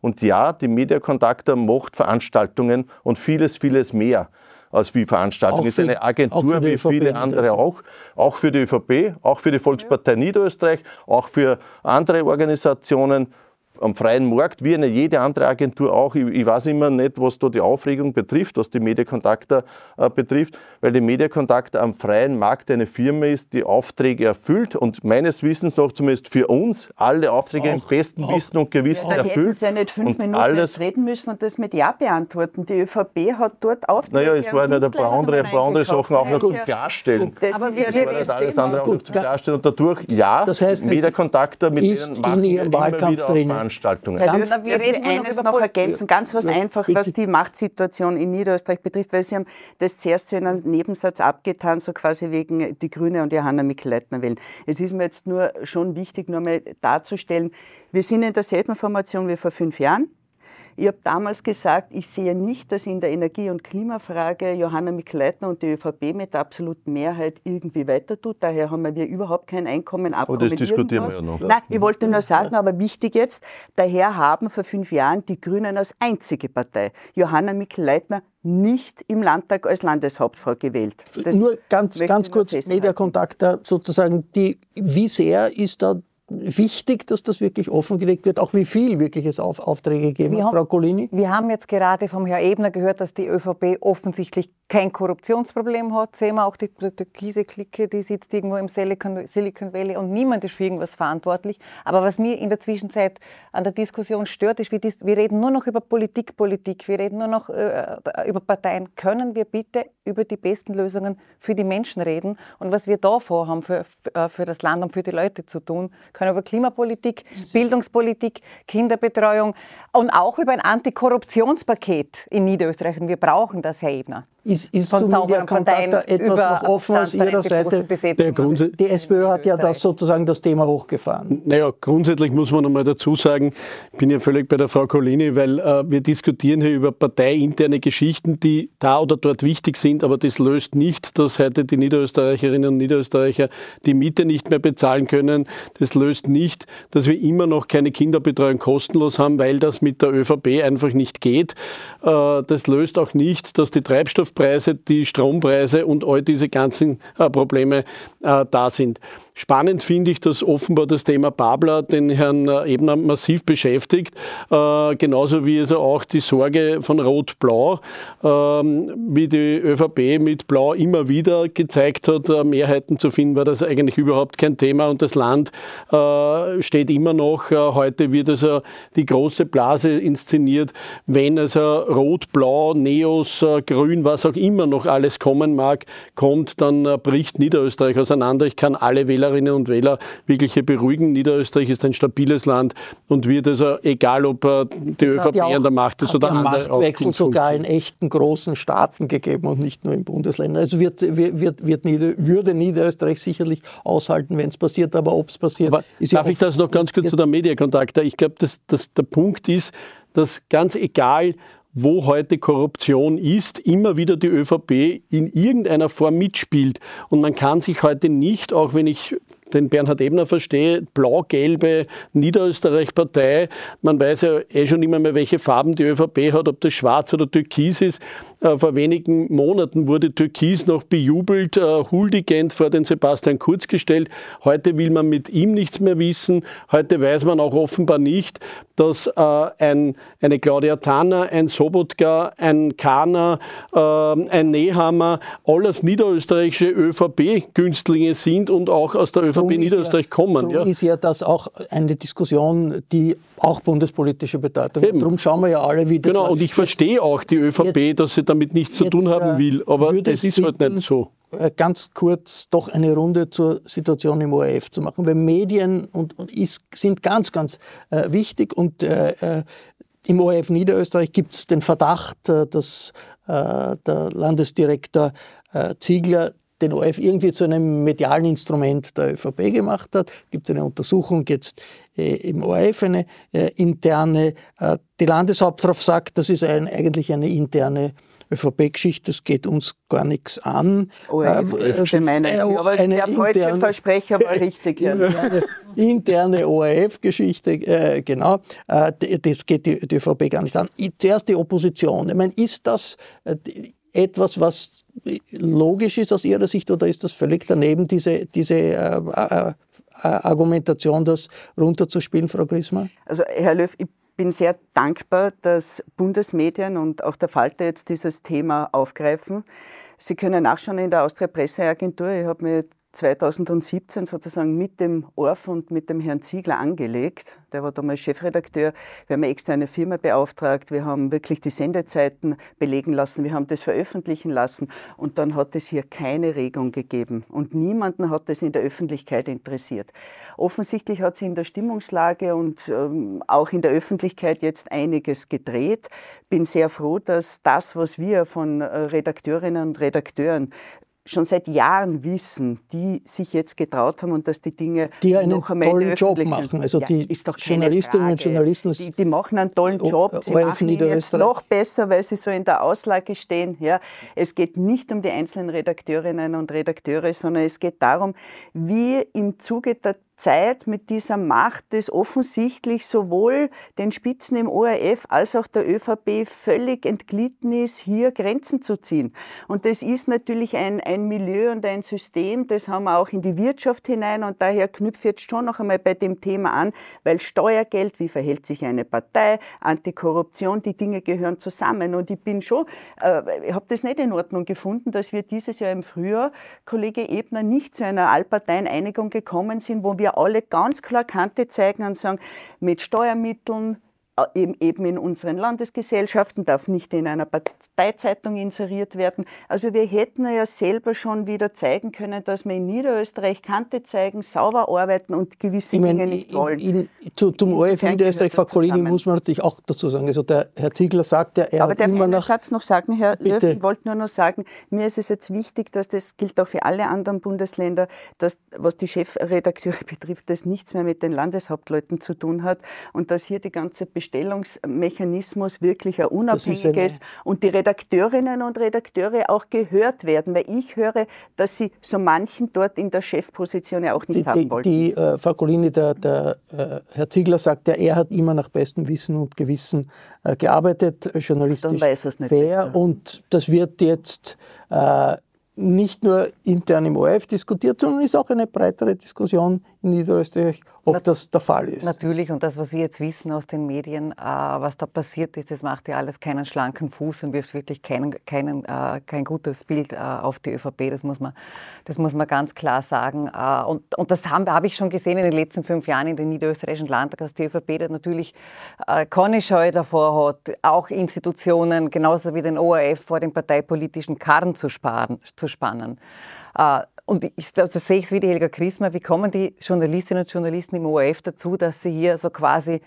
Und ja, die Mediakontakte macht Veranstaltungen und vieles, vieles mehr als wie Veranstaltungen. Ist eine Agentur wie ÖVP viele andere Niederösterreich. auch. Auch für die ÖVP, auch für die Volkspartei Niederösterreich, auch für andere Organisationen am freien Markt, wie eine jede andere Agentur auch. Ich, ich weiß immer nicht, was da die Aufregung betrifft, was die Mediakontakte äh, betrifft, weil die Mediakontakte am freien Markt eine Firma ist, die Aufträge erfüllt und meines Wissens nach zumindest für uns alle Aufträge im Auch- besten auch- Wissen und Gewissen hätten erfüllt. Sie ja nicht fünf und Minuten alles, jetzt reden müssen und das mit Ja beantworten. Die ÖVP hat dort Aufträge naja, es waren ja ein paar andere, ein paar andere Sachen auch noch zum Ja, Klarstellen. Das Aber ist wir- ja das das alles andere auch noch Gut, zum da- Klarstellen. Und dadurch, ja, Das heißt, es Mediakontakte mit ist denen in Ihrem immer Wahlkampf drinnen. Veranstaltungen. Herr Ganz- wir reden noch eines noch Pol- ergänzen, ganz was Ja, einfach, was die Machtsituation in Niederösterreich betrifft, weil Sie haben das zuerst so in einem Nebensatz abgetan, so quasi wegen die Grüne und Johanna Mikl-Leitner wählen. Es ist mir jetzt nur schon wichtig, nur mal darzustellen, wir sind in derselben Formation wie vor fünf Jahren. Ich habe damals gesagt, ich sehe nicht, dass in der Energie- und Klimafrage Johanna Mikleitner und die ÖVP mit der absoluten Mehrheit irgendwie weiter tut. Daher haben wir überhaupt kein Einkommen abkommen. Aber das diskutieren wir ja noch. Nein, ich wollte nur sagen, aber wichtig jetzt, daher haben vor fünf Jahren die Grünen als einzige Partei Johanna Mikl-Leitner nicht im Landtag als Landeshauptfrau gewählt. Das Nur ganz, ganz kurz, Mediakontakt sozusagen, die, wie sehr ist da wichtig, dass das wirklich offengelegt wird, auch wie viel wirklich es auf Aufträge gegeben hat, Frau Colini? Wir haben jetzt gerade vom Herrn Ebner gehört, dass die ÖVP offensichtlich kein Korruptionsproblem hat. Sehen wir auch die türkise Clique, die sitzt irgendwo im Silicon, Silicon Valley und niemand ist für irgendwas verantwortlich. Aber was mir in der Zwischenzeit an der Diskussion stört, ist, wir reden nur noch über Politik, Politik, wir reden nur noch äh, über Parteien. Können wir bitte über die besten Lösungen für die Menschen reden und was wir da vorhaben, für, äh, für das Land und für die Leute zu tun? können über Klimapolitik, Bildungspolitik, Kinderbetreuung und auch über ein Antikorruptionspaket in Niederösterreich. Und wir brauchen das, Herr Ebner. Ist, ist von sauberen Parteien etwas noch offen aus Ihrer Seite? die SPÖ hat ja das sozusagen das Thema hochgefahren. Naja, grundsätzlich muss man einmal dazu sagen, ich bin ja völlig bei der Frau Colini, weil äh, wir diskutieren hier über parteiinterne Geschichten, die da oder dort wichtig sind, aber das löst nicht, dass heute die Niederösterreicherinnen und Niederösterreicher die Miete nicht mehr bezahlen können. Das löst nicht, dass wir immer noch keine Kinderbetreuung kostenlos haben, weil das mit der ÖVP einfach nicht geht. Äh, das löst auch nicht, dass die Treibstoff Rohstoffpreise, die Strompreise und all diese ganzen äh, Probleme äh, da sind. Spannend finde ich, dass offenbar das Thema Babler den Herrn äh, Ebner massiv beschäftigt, äh, genauso wie es auch die Sorge von Rot-Blau, ähm, wie die ÖVP mit Blau immer wieder gezeigt hat, äh, Mehrheiten zu finden, war das eigentlich überhaupt kein Thema und das Land äh, steht immer noch. Äh, heute wird also die große Blase inszeniert, wenn also Rot-Blau, Neos, äh, Grün, was auch immer noch alles kommen mag, kommt, dann bricht Niederösterreich auseinander. Ich kann alle Wähler Wählerinnen und Wähler wirklich hier beruhigen. Niederösterreich ist ein stabiles Land und wird also, egal ob äh, die das ÖVP an der Macht ist oder andere. Machtwechsel sogar in echten großen Staaten gegeben und nicht nur in Bundesländern. Also wird, wird, wird Nieder, würde Niederösterreich sicherlich aushalten, wenn es passiert, aber ob es passiert. Aber ist darf ja ich das noch ganz kurz zu der Mediakontakt? Ich glaube, dass, dass der Punkt ist, dass ganz egal, wo heute Korruption ist, immer wieder die ÖVP in irgendeiner Form mitspielt. Und man kann sich heute nicht, auch wenn ich den Bernhard Ebner verstehe, blau-gelbe Niederösterreich-Partei. Man weiß ja eh schon immer mehr, welche Farben die ÖVP hat, ob das schwarz oder türkis ist. Äh, vor wenigen Monaten wurde Türkis noch bejubelt, äh, huldigend vor den Sebastian Kurz gestellt. Heute will man mit ihm nichts mehr wissen. Heute weiß man auch offenbar nicht, dass äh, ein, eine Claudia Tanner, ein Sobotka, ein Kahner, ein Nehammer alles niederösterreichische ÖVP-Günstlinge sind und auch aus der ÖVP Niederösterreich ja, kommen. Darum ja. ist ja das auch eine Diskussion, die auch bundespolitische Bedeutung hat. Darum schauen wir ja alle, wie das Genau, und ich verstehe auch die ÖVP, dass sie damit nichts zu tun haben äh, will, aber das ist halt nicht so. Äh, ganz kurz doch eine Runde zur Situation im ORF zu machen, weil Medien und, und ist, sind ganz, ganz äh, wichtig und äh, äh im ORF Niederösterreich gibt es den Verdacht, dass der Landesdirektor Ziegler den ORF irgendwie zu einem medialen Instrument der ÖVP gemacht hat. Gibt es eine Untersuchung jetzt äh, im ORF, eine äh, interne. Äh, die Landeshauptfrau sagt, das ist ein, eigentlich eine interne ÖVP-Geschichte, das geht uns gar nichts an. ORF, äh, äh, meine ich, aber eine der falsche interne, Versprecher war richtig. Ja. Interne, interne ORF-Geschichte, äh, genau. Äh, das geht die, die ÖVP gar nicht an. Zuerst die Opposition. Ich meine, ist das äh, etwas, was logisch ist aus Ihrer Sicht oder ist das völlig daneben, diese, diese äh, äh, äh, Argumentation, das runterzuspielen, Frau Grismer? Also Herr Löw, ich bin sehr dankbar, dass Bundesmedien und auch der Falter jetzt dieses Thema aufgreifen. Sie können nachschauen in der Austria Presseagentur. Ich habe mir 2017 sozusagen mit dem ORF und mit dem Herrn Ziegler angelegt. Der war damals Chefredakteur. Wir haben eine externe Firma beauftragt. Wir haben wirklich die Sendezeiten belegen lassen. Wir haben das veröffentlichen lassen. Und dann hat es hier keine Regung gegeben. Und niemanden hat es in der Öffentlichkeit interessiert. Offensichtlich hat sich in der Stimmungslage und ähm, auch in der Öffentlichkeit jetzt einiges gedreht. Bin sehr froh, dass das, was wir von äh, Redakteurinnen und Redakteuren schon seit Jahren wissen, die sich jetzt getraut haben und dass die Dinge die einen noch einmal tollen Job machen. Also die ja, Journalistinnen und Journalisten, die, die, machen einen tollen Job. Sie machen ihn jetzt noch besser, weil sie so in der Auslage stehen. Ja, es geht nicht um die einzelnen Redakteurinnen und Redakteure, sondern es geht darum, wie im Zuge der Zeit mit dieser Macht des offensichtlich sowohl den Spitzen im ORF als auch der ÖVP völlig entglitten ist, hier Grenzen zu ziehen. Und das ist natürlich ein, ein Milieu und ein System, das haben wir auch in die Wirtschaft hinein und daher knüpfe jetzt schon noch einmal bei dem Thema an, weil Steuergeld, wie verhält sich eine Partei, Antikorruption, die Dinge gehören zusammen. Und ich bin schon, äh, ich habe das nicht in Ordnung gefunden, dass wir dieses Jahr im Frühjahr, Kollege Ebner, nicht zu einer Allparteieneinigung gekommen sind, wo wir alle ganz klar Kante zeigen und sagen, mit Steuermitteln, eben in unseren Landesgesellschaften, darf nicht in einer Parteizeitung inseriert werden. Also wir hätten ja selber schon wieder zeigen können, dass wir in Niederösterreich Kante zeigen, sauber arbeiten und gewisse ich Dinge nicht wollen. In, in, zu, zum ORF Niederösterreich, Frau Kollegin, muss man natürlich auch dazu sagen, also der Herr Ziegler sagt ja, er Aber hat immer nach... Satz noch sagen, Herr Löw, ich wollte nur noch sagen, mir ist es jetzt wichtig, dass das gilt auch für alle anderen Bundesländer, dass, was die Chefredakteure betrifft, das nichts mehr mit den Landeshauptleuten zu tun hat und dass hier die ganze Bestimmung Bestellungsmechanismus wirklich ein unabhängiges und die Redakteurinnen und Redakteure auch gehört werden, weil ich höre, dass sie so manchen dort in der Chefposition ja auch nicht die, haben wollen. Die, die äh, Frau Colini, der, der äh, Herr Ziegler sagt ja, er hat immer nach bestem Wissen und Gewissen äh, gearbeitet, journalistisch Dann weiß fair besser. und das wird jetzt äh, nicht nur intern im ORF diskutiert, sondern ist auch eine breitere Diskussion in Niederösterreich, ob Na, das der Fall ist. Natürlich, und das, was wir jetzt wissen aus den Medien, äh, was da passiert ist, das macht ja alles keinen schlanken Fuß und wirft wirklich keinen, keinen, äh, kein gutes Bild äh, auf die ÖVP, das muss man, das muss man ganz klar sagen. Äh, und, und das habe hab ich schon gesehen in den letzten fünf Jahren in den niederösterreichischen Landtag, dass die ÖVP da natürlich äh, keine Scheu davor hat, auch Institutionen, genauso wie den ORF, vor den parteipolitischen Karren zu, sparen, zu spannen. Und ich, also sehe ich es wie die Helga Christmer, wie kommen die Journalistinnen und Journalisten im ORF dazu, dass sie hier so quasi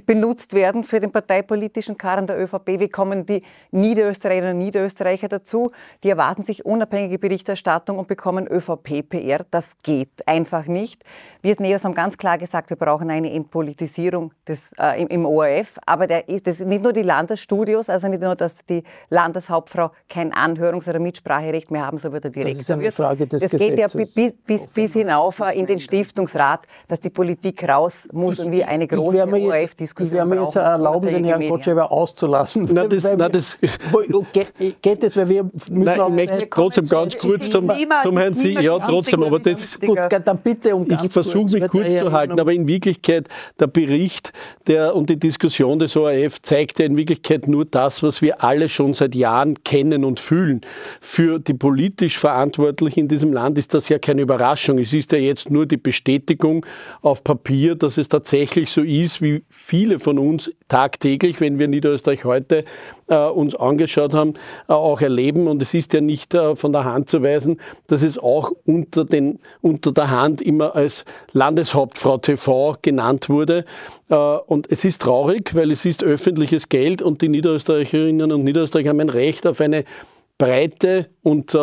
benutzt werden für den parteipolitischen Karren der ÖVP. Wie kommen die Niederösterreicherinnen und Niederösterreicher dazu? Die erwarten sich unabhängige Berichterstattung und bekommen ÖVP-PR. Das geht einfach nicht. Wir Neos haben ganz klar gesagt, wir brauchen eine Entpolitisierung des, äh, im, im, ORF. Aber der ist, das nicht nur die Landesstudios, also nicht nur, dass die Landeshauptfrau kein Anhörungs- oder Mitspracherecht mehr haben, so wird er direkt. Das ist eine Frage des Das geht ja bis, bis, bis hinauf in den Stiftungsrat, dass die Politik raus muss ich, und wir eine große ORF Diskussion. Ich werde mir jetzt erlauben, den Herrn Gottschalk auszulassen. Nein, das, nein, das geht, geht das, weil wir müssen nein, ich möchte trotzdem ganz kurz zum, zum Herrn Sie, ja, trotzdem, aber das, gut, dann bitte um ganz Ich versuche mich kurz zu halten, aber in Wirklichkeit der Bericht der, und die Diskussion des ORF zeigt ja in Wirklichkeit nur das, was wir alle schon seit Jahren kennen und fühlen. Für die politisch Verantwortlichen in diesem Land ist das ja keine Überraschung. Es ist ja jetzt nur die Bestätigung auf Papier, dass es tatsächlich so ist, wie viele von uns tagtäglich, wenn wir Niederösterreich heute äh, uns angeschaut haben, äh, auch erleben. Und es ist ja nicht äh, von der Hand zu weisen, dass es auch unter, den, unter der Hand immer als Landeshauptfrau TV genannt wurde. Äh, und es ist traurig, weil es ist öffentliches Geld und die Niederösterreicherinnen und Niederösterreicher haben ein Recht auf eine breite und äh,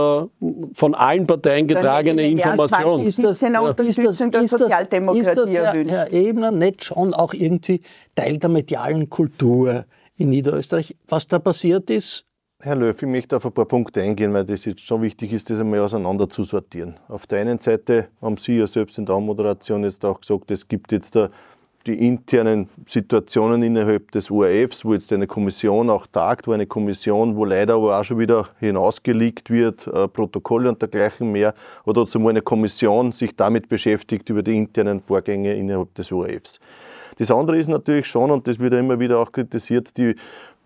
von allen Parteien getragene Information. Ist das, eine Unterstützung der Sozialdemokratie ist das, Herr, Herr Ebner, nicht schon auch irgendwie Teil der medialen Kultur in Niederösterreich? Was da passiert ist, Herr Löw, ich möchte auf ein paar Punkte eingehen, weil das jetzt schon wichtig ist, das einmal auseinander zu sortieren. Auf der einen Seite haben Sie ja selbst in der Anmoderation jetzt auch gesagt, es gibt jetzt da die internen Situationen innerhalb des ORFs, wo jetzt eine Kommission auch tagt, wo eine Kommission, wo leider aber auch schon wieder hinausgelegt wird, äh, Protokolle und dergleichen mehr, oder dazu eine Kommission sich damit beschäftigt über die internen Vorgänge innerhalb des ORFs. Das andere ist natürlich schon, und das wird ja immer wieder auch kritisiert, die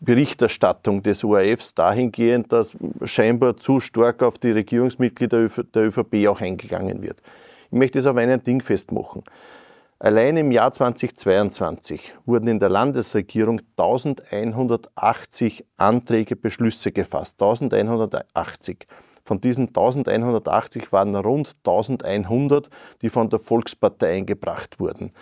Berichterstattung des ORFs dahingehend, dass scheinbar zu stark auf die Regierungsmitglieder der ÖVP auch eingegangen wird. Ich möchte es auf einen Ding festmachen. Allein im Jahr 2022 wurden in der Landesregierung 1180 Anträge, Beschlüsse gefasst. 1180. Von diesen 1180 waren rund 1100, die von der Volkspartei eingebracht wurden.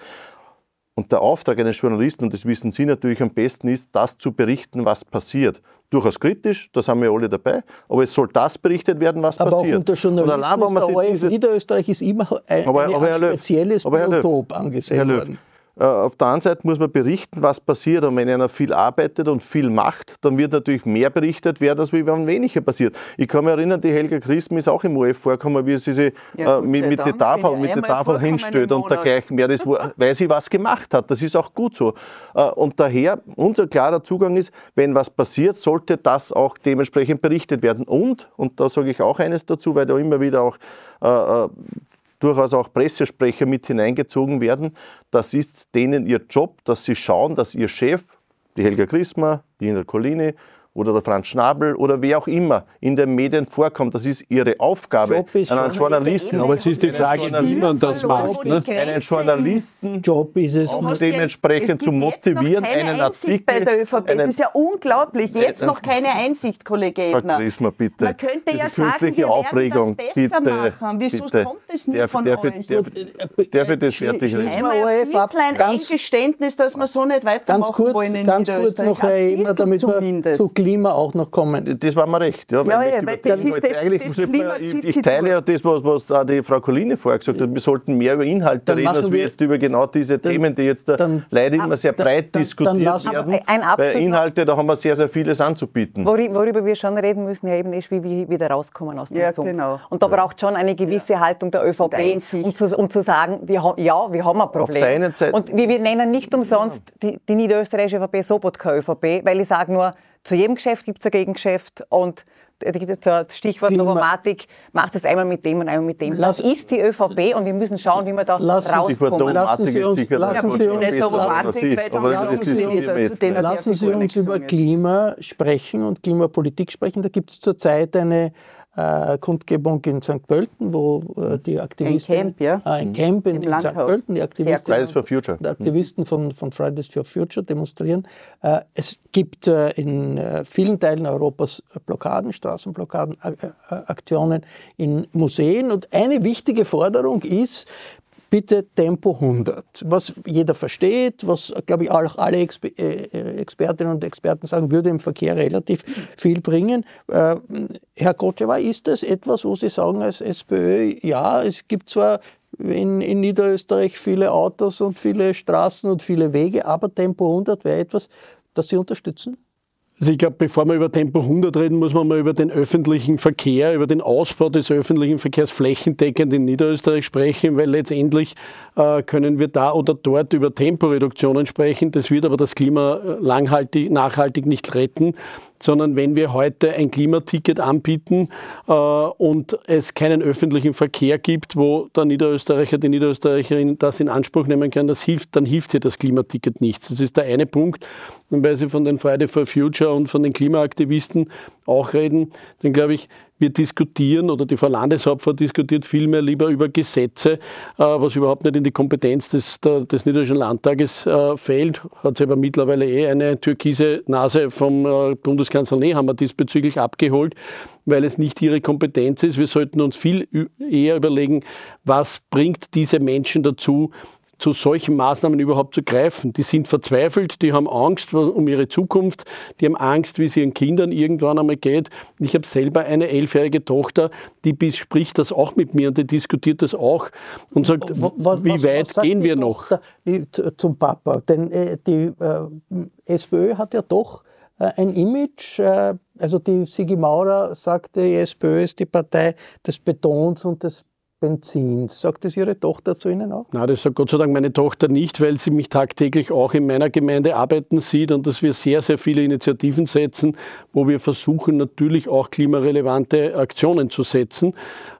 Und der Auftrag eines Journalisten, und das wissen Sie natürlich am besten, ist, das zu berichten, was passiert. Durchaus kritisch, da sind wir alle dabei, aber es soll das berichtet werden, was aber passiert. Aber auch unter Journalismus der ORF Niederösterreich ist immer ein, aber, aber ein spezielles Biotop angesehen worden. Äh, auf der anderen Seite muss man berichten, was passiert. Und wenn einer viel arbeitet und viel macht, dann wird natürlich mehr berichtet werden, als wenn weniger passiert. Ich kann mich erinnern, die Helga Christen ist auch im OF vorgekommen, wie sie sich ja, äh, mit, mit der Tafel, mit der Tafel hinstellt und dergleichen mehr, das, weil sie was gemacht hat. Das ist auch gut so. Äh, und daher, unser klarer Zugang ist, wenn was passiert, sollte das auch dementsprechend berichtet werden. Und, und da sage ich auch eines dazu, weil da immer wieder auch äh durchaus auch Pressesprecher mit hineingezogen werden. Das ist denen ihr Job, dass sie schauen, dass ihr Chef, die Helga Christmer, die Indra Collini oder der Franz Schnabel oder wer auch immer in den Medien vorkommt. Das ist ihre Aufgabe an einen Journalisten. Aber es ist die Frage, wie man das macht. Ne? Einen Journalisten Job ist es. Auch dementsprechend zu motivieren, einen Artikel. bei der ÖVP. das ist ja unglaublich. Jetzt noch keine Einsicht, Kollege Ebner. Prisma, bitte. Man könnte ja sagen, wir Aufregung. werden das besser bitte, machen. Wieso bitte. kommt es nicht von darf, euch? Darf, darf ich das fertig reden? Einmal ein Eingeständnis, dass wir so nicht weitermachen kurz, wollen in Ganz kurz noch, Ebner, damit wir zu Klima auch noch kommen. Das war mir recht. Ja, ja, ja weil das ist das, eigentlich, das Klima ich, ich teile ja das, was, was auch die Frau Colline vorher gesagt hat. Wir sollten mehr über Inhalte dann reden, als wir jetzt über genau diese dann, Themen, die jetzt dann, leider immer sehr breit dann, diskutiert werden. Weil Inhalte, da haben wir sehr, sehr vieles anzubieten. Worüber wir schon reden müssen, Herr Eben, ist, wie wir wieder rauskommen aus dem ja, Sumpf. Genau. Und da braucht schon eine gewisse Haltung der ÖVP, um zu, um zu sagen, wir haben, ja, wir haben ein Problem. Und wir, wir nennen nicht umsonst die, die niederösterreichische ÖVP Sobotka ÖVP, weil ich sage nur, zu jedem Geschäft gibt es ein Gegengeschäft und das Stichwort Novomatik, macht es einmal mit dem und einmal mit dem. Lass, das ist die ÖVP und wir müssen schauen, wie wir da rauskommen. Lassen Sie uns, lassen Sie uns, lassen Sie uns über Klima sprechen und Klimapolitik sprechen. Da gibt es zurzeit eine äh, Kundgebung in St. Pölten, wo äh, die Aktivisten. Ein Camp, ja. Äh, ein Camp in, in St. Pölten, die Aktivisten, Fridays for Future. Die Aktivisten von, von Fridays for Future demonstrieren. Äh, es gibt äh, in äh, vielen Teilen Europas Blockaden, Straßenblockaden, Aktionen in Museen. Und eine wichtige Forderung ist, bitte Tempo 100. Was jeder versteht, was, glaube ich, auch alle Exper äh, äh, Expertinnen und Experten sagen, würde im Verkehr relativ viel bringen. Äh, Herr Kotschewa, ist das etwas, wo Sie sagen als SPÖ, ja, es gibt zwar in, in Niederösterreich viele Autos und viele Straßen und viele Wege, aber Tempo 100 wäre etwas, das Sie unterstützen? Also ich glaube, bevor wir über Tempo 100 reden, muss man mal über den öffentlichen Verkehr, über den Ausbau des öffentlichen Verkehrs flächendeckend in Niederösterreich sprechen, weil letztendlich äh, können wir da oder dort über Temporeduktionen sprechen. Das wird aber das Klima äh, langhaltig, nachhaltig nicht retten sondern wenn wir heute ein Klimaticket anbieten äh, und es keinen öffentlichen Verkehr gibt, wo der Niederösterreicher, die Niederösterreicherin das in Anspruch nehmen kann, das hilft, dann hilft hier das Klimaticket nichts. Das ist der eine Punkt. Und weil Sie von den Friday for Future und von den Klimaaktivisten auch reden, dann glaube ich, wir diskutieren oder die Frau Landeshauptfrau diskutiert vielmehr lieber über Gesetze, äh, was überhaupt nicht in die Kompetenz des, des Niederländischen Landtages äh, fällt. Hat sie aber mittlerweile eh eine türkise Nase vom äh, Bundeskanzler Nehammer diesbezüglich abgeholt, weil es nicht ihre Kompetenz ist. Wir sollten uns viel eher überlegen, was bringt diese Menschen dazu, zu solchen Maßnahmen überhaupt zu greifen. Die sind verzweifelt, die haben Angst um ihre Zukunft, die haben Angst, wie es ihren Kindern irgendwann einmal geht. Ich habe selber eine elfjährige Tochter, die bespricht das auch mit mir und die diskutiert das auch und sagt, was, wie weit was gehen wir noch? Tochter, zum Papa, denn äh, die äh, SPÖ hat ja doch äh, ein Image, äh, also die Sigi Maurer sagte, die SPÖ ist die Partei des Betons und des Benzins. Sagt das Ihre Tochter zu Ihnen auch? Nein, das sagt Gott sei Dank meine Tochter nicht, weil sie mich tagtäglich auch in meiner Gemeinde arbeiten sieht und dass wir sehr, sehr viele Initiativen setzen, wo wir versuchen natürlich auch klimarelevante Aktionen zu setzen.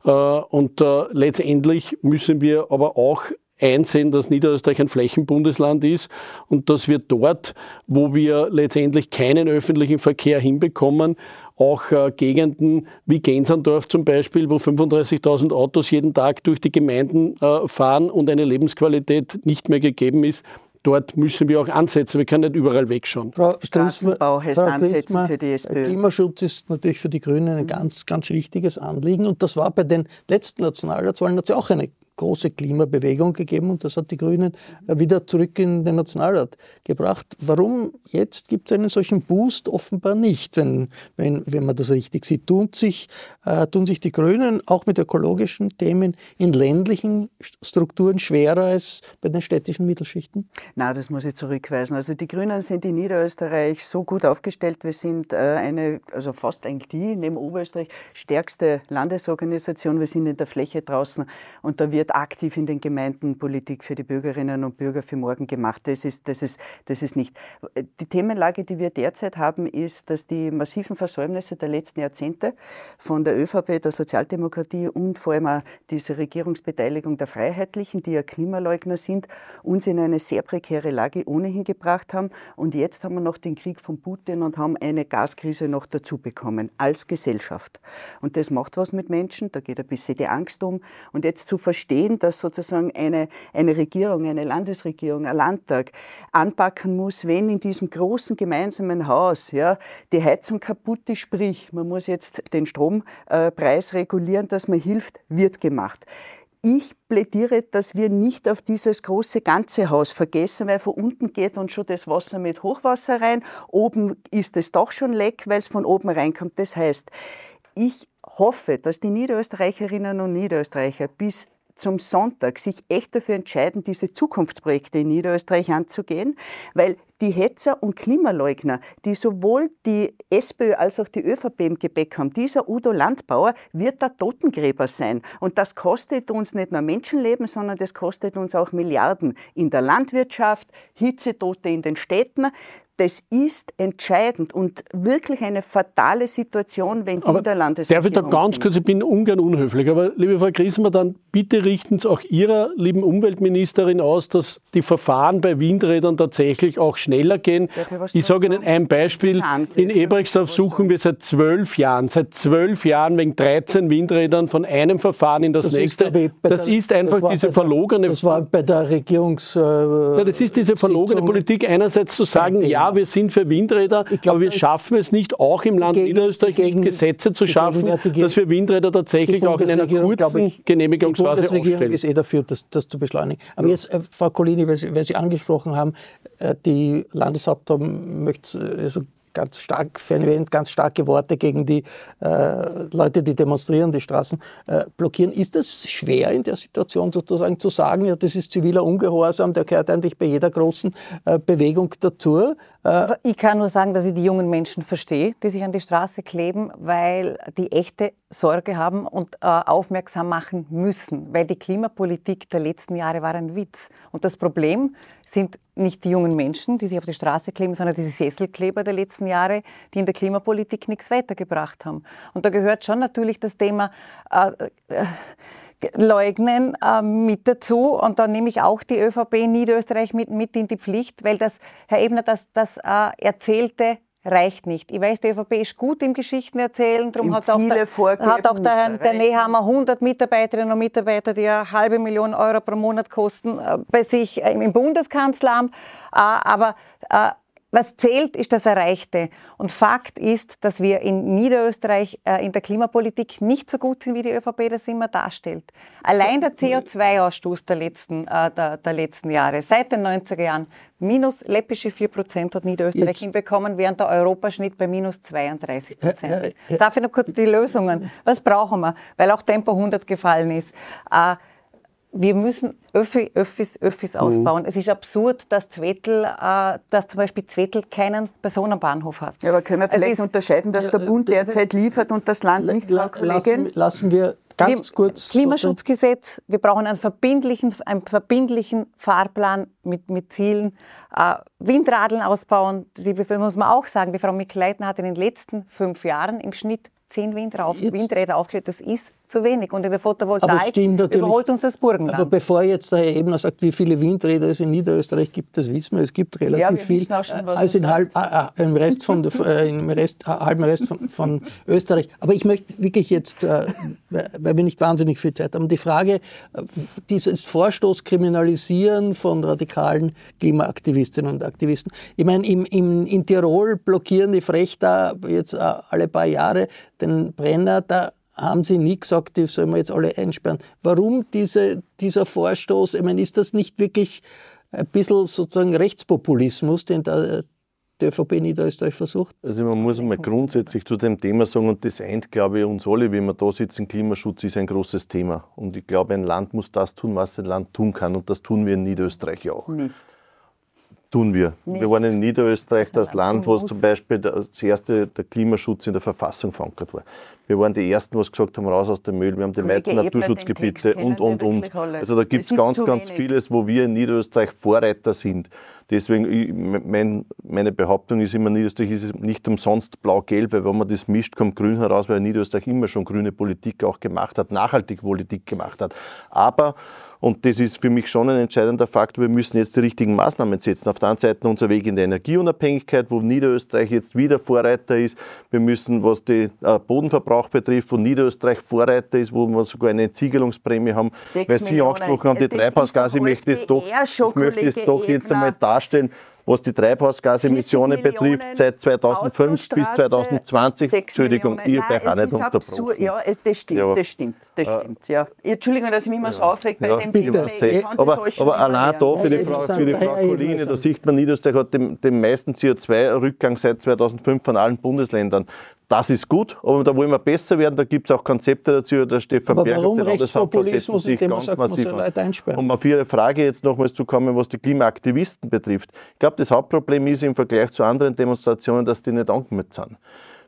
Äh, und äh, letztendlich müssen wir aber auch einsehen, dass Niederösterreich ein Flächenbundesland ist und dass wir dort, wo wir letztendlich keinen öffentlichen Verkehr hinbekommen, auch äh, Gegenden wie Gensandorf zum Beispiel, wo 35.000 Autos jeden Tag durch die Gemeinden äh, fahren und eine Lebensqualität nicht mehr gegeben ist. Dort müssen wir auch ansetzen. Wir können nicht überall wegschauen. Frau Straßenbau heißt Frau Ansetzen für die SPÖ. Klimaschutz ist natürlich für die Grünen ein ganz, ganz wichtiges Anliegen. Und das war bei den letzten Nationalratswahlen natürlich auch eine große Klimabewegung gegeben und das hat die Grünen wieder zurück in den Nationalrat gebracht. Warum jetzt gibt es einen solchen Boost? Offenbar nicht, wenn, wenn, wenn man das richtig sieht. Tun sich, äh, tun sich die Grünen auch mit ökologischen Themen in ländlichen Strukturen schwerer als bei den städtischen Mittelschichten? Na, das muss ich zurückweisen. Also die Grünen sind in Niederösterreich so gut aufgestellt. Wir sind äh, eine, also fast eigentlich die, neben Oberösterreich, stärkste Landesorganisation. Wir sind in der Fläche draußen und da wird aktiv in den Gemeinden Politik für die Bürgerinnen und Bürger für morgen gemacht. Das ist, das ist, das ist nicht. Die Themenlage, die wir derzeit haben, ist, dass die massiven Versäumnisse der letzten Jahrzehnte von der ÖVP, der Sozialdemokratie und vor allem auch diese Regierungsbeteiligung der Freiheitlichen, die ja Klimaleugner sind, uns in eine sehr prekäre Lage ohnehin gebracht haben. Und jetzt haben wir noch den Krieg von Putin und haben eine Gaskrise noch dazu bekommen als Gesellschaft. Und das macht was mit Menschen, da geht ein bisschen die Angst um. Und jetzt zu verstehen, dass sozusagen eine, eine Regierung, eine Landesregierung, ein Landtag anpacken muss, wenn in diesem großen gemeinsamen Haus ja, die Heizung kaputt ist, sprich, man muss jetzt den Strompreis regulieren, dass man hilft, wird gemacht. Ich plädiere, dass wir nicht auf dieses große ganze Haus vergessen, weil von unten geht uns schon das Wasser mit Hochwasser rein. Oben ist es doch schon leck, weil es von oben reinkommt. Das heißt, ich hoffe, dass die Niederösterreicherinnen und Niederösterreicher bis zum Sonntag sich echt dafür entscheiden, diese Zukunftsprojekte in Niederösterreich anzugehen, weil die Hetzer und Klimaleugner, die sowohl die SPÖ als auch die ÖVP im Gepäck haben, dieser Udo Landbauer wird der Totengräber sein. Und das kostet uns nicht nur Menschenleben, sondern das kostet uns auch Milliarden in der Landwirtschaft, Hitzetote in den Städten das ist entscheidend und wirklich eine fatale Situation, wenn die aber Darf ich da ganz kurz, ich bin ungern unhöflich, aber liebe Frau Griesmer, dann bitte richten Sie auch Ihrer lieben Umweltministerin aus, dass die Verfahren bei Windrädern tatsächlich auch schneller gehen. Ich sage Ihnen ein Beispiel. In Ebrechtsdorf suchen wir seit zwölf Jahren, seit zwölf Jahren wegen 13 Windrädern von einem Verfahren in das, das nächste. Ist das der, ist einfach das diese verlogene... Das war bei der Regierungs... Äh, ja, das ist diese verlogene Politik, einerseits zu sagen, ja, wir sind für Windräder, glaub, aber wir schaffen es nicht, auch im Land gegen, Niederösterreich gegen, Gesetze zu schaffen, dass wir Windräder tatsächlich auch in einer kurzen ich, Genehmigungsphase aufstellen. Die Bundesregierung ist eh dafür, das, das zu beschleunigen. Aber ja. jetzt, äh, Frau Colini, weil Sie, weil Sie angesprochen haben, äh, die Landeshauptmann möchte also ganz stark verwendet, ganz starke Worte gegen die äh, Leute, die demonstrieren, die Straßen äh, blockieren. Ist es schwer in der Situation sozusagen zu sagen, ja, das ist ziviler Ungehorsam, der gehört eigentlich bei jeder großen äh, Bewegung dazu? Also ich kann nur sagen, dass ich die jungen Menschen verstehe, die sich an die Straße kleben, weil die echte Sorge haben und äh, aufmerksam machen müssen, weil die Klimapolitik der letzten Jahre war ein Witz. Und das Problem sind nicht die jungen Menschen, die sich auf die Straße kleben, sondern diese Sesselkleber der letzten Jahre, die in der Klimapolitik nichts weitergebracht haben. Und da gehört schon natürlich das Thema äh, äh, Leugnen äh, mit dazu. Und da nehme ich auch die ÖVP in Niederösterreich mit, mit in die Pflicht, weil das, Herr Ebner, das, das äh, erzählte reicht nicht. Ich weiß, die ÖVP ist gut im Geschichten erzählen, darum hat auch, der, hat auch der, der Nehammer 100 Mitarbeiterinnen und Mitarbeiter, die eine halbe Million Euro pro Monat kosten, äh, bei sich im Bundeskanzleramt. Äh, aber äh, was zählt, ist das Erreichte. Und Fakt ist, dass wir in Niederösterreich äh, in der Klimapolitik nicht so gut sind, wie die ÖVP das immer darstellt. Allein der CO2-Ausstoß der letzten, äh, der, der, letzten Jahre, seit den 90er Jahren, minus läppische 4 Prozent hat Niederösterreich Jetzt. hinbekommen, während der Europaschnitt bei minus 32 Prozent liegt. Darf ich noch kurz die Lösungen? Was brauchen wir? Weil auch Tempo 100 gefallen ist. Äh, wir müssen Öffi, Öffis, Öffis mhm. ausbauen. Es ist absurd, dass, Zwettel, äh, dass zum Beispiel Zwettel keinen Personenbahnhof hat. Ja, aber können wir vielleicht unterscheiden, dass der Bund derzeit liefert und das Land nicht, Kollegin? Lassen, lassen wir ganz kurz... Klimaschutzgesetz, wir brauchen einen verbindlichen, einen verbindlichen Fahrplan mit, mit Zielen. Äh, Windradeln ausbauen, die, muss man auch sagen, die Frau Mikl-Leitner hat in den letzten fünf Jahren im Schnitt zehn Windräder aufgestellt. Das ist zu wenig. Und in der Photovoltaik überholt uns das Burgenland. Aber bevor jetzt der Herr Ebner sagt, wie viele Windräder es in Niederösterreich gibt, das wissen wir. Es gibt relativ ja, viel. Schon, als in halb, äh, im Rest von, äh, im Rest, äh, halben Rest von, von, Österreich. Aber ich möchte wirklich jetzt, äh, weil wir nicht wahnsinnig viel Zeit haben, die Frage, dieses Vorstoß kriminalisieren von radikalen Klimaaktivistinnen und Aktivisten. Ich meine, im, im, in Tirol blockieren die Frechta jetzt äh, alle paar Jahre den Brenner. Da haben Sie nie gesagt, die sollen wir jetzt alle einsperren. Warum diese, dieser Vorstoß? Ich meine, ist das nicht wirklich ein bisschen sozusagen Rechtspopulismus, den der, die ÖVP Niederösterreich versucht? Also man muss einmal grundsätzlich zu dem Thema sagen, und das eint, glaube ich, uns alle, wie wir da sitzen, Klimaschutz ist ein großes Thema. Und ich glaube, ein Land muss das tun, was ein Land tun kann. Und das tun wir in Niederösterreich auch. Nicht. Tun wir. Nicht. Wir waren in Niederösterreich das Land, wo zum Beispiel das erste der Klimaschutz in der Verfassung verankert war. Wir waren die Ersten, die gesagt haben, raus aus dem Müll. Wir haben die meisten Naturschutzgebiete und, und, und. Also da gibt es ganz, ganz vieles, wo wir in Niederösterreich Vorreiter sind. Deswegen, mein, meine Behauptung ist immer, Niederösterreich ist nicht umsonst blau-gelb, weil wenn man das mischt, kommt grün heraus, weil Niederösterreich immer schon grüne Politik auch gemacht hat, nachhaltig Politik gemacht hat. Aber und das ist für mich schon ein entscheidender Faktor. Wir müssen jetzt die richtigen Maßnahmen setzen. Auf der einen Seite unser Weg in der Energieunabhängigkeit, wo Niederösterreich jetzt wieder Vorreiter ist. Wir müssen, was den äh, Bodenverbrauch betrifft, wo Niederösterreich Vorreiter ist, wo wir sogar eine Entsiegelungsprämie haben. Weil Sie angesprochen haben, die Treibhausgase, ich möchte es doch, ich möchte es doch jetzt einmal darstellen was die Treibhausgasemissionen betrifft, seit 2005 bis 2020. Entschuldigung, ich habe auch nicht unterbrochen. Ja, das stimmt, ja. das stimmt, das äh, stimmt. Ja. Entschuldigung, dass ich mich immer so aufregt bei ja, dem Thema. Aber, aber allein da für die Frau, für die Frau Colline, da sieht man, Niederösterreich hat den, den meisten CO2-Rückgang seit 2005 von allen Bundesländern. Das ist gut, aber da wollen wir besser werden. Da gibt es auch Konzepte dazu. Der Stefan aber Berger, warum der Rechtspopulismus, indem man sagt, man soll Leute einsperren? Um auf Ihre Frage jetzt nochmals zu kommen, was die Klimaaktivisten betrifft. Ich glaube, das Hauptproblem ist im Vergleich zu anderen Demonstrationen, dass die nicht angemeldet sind.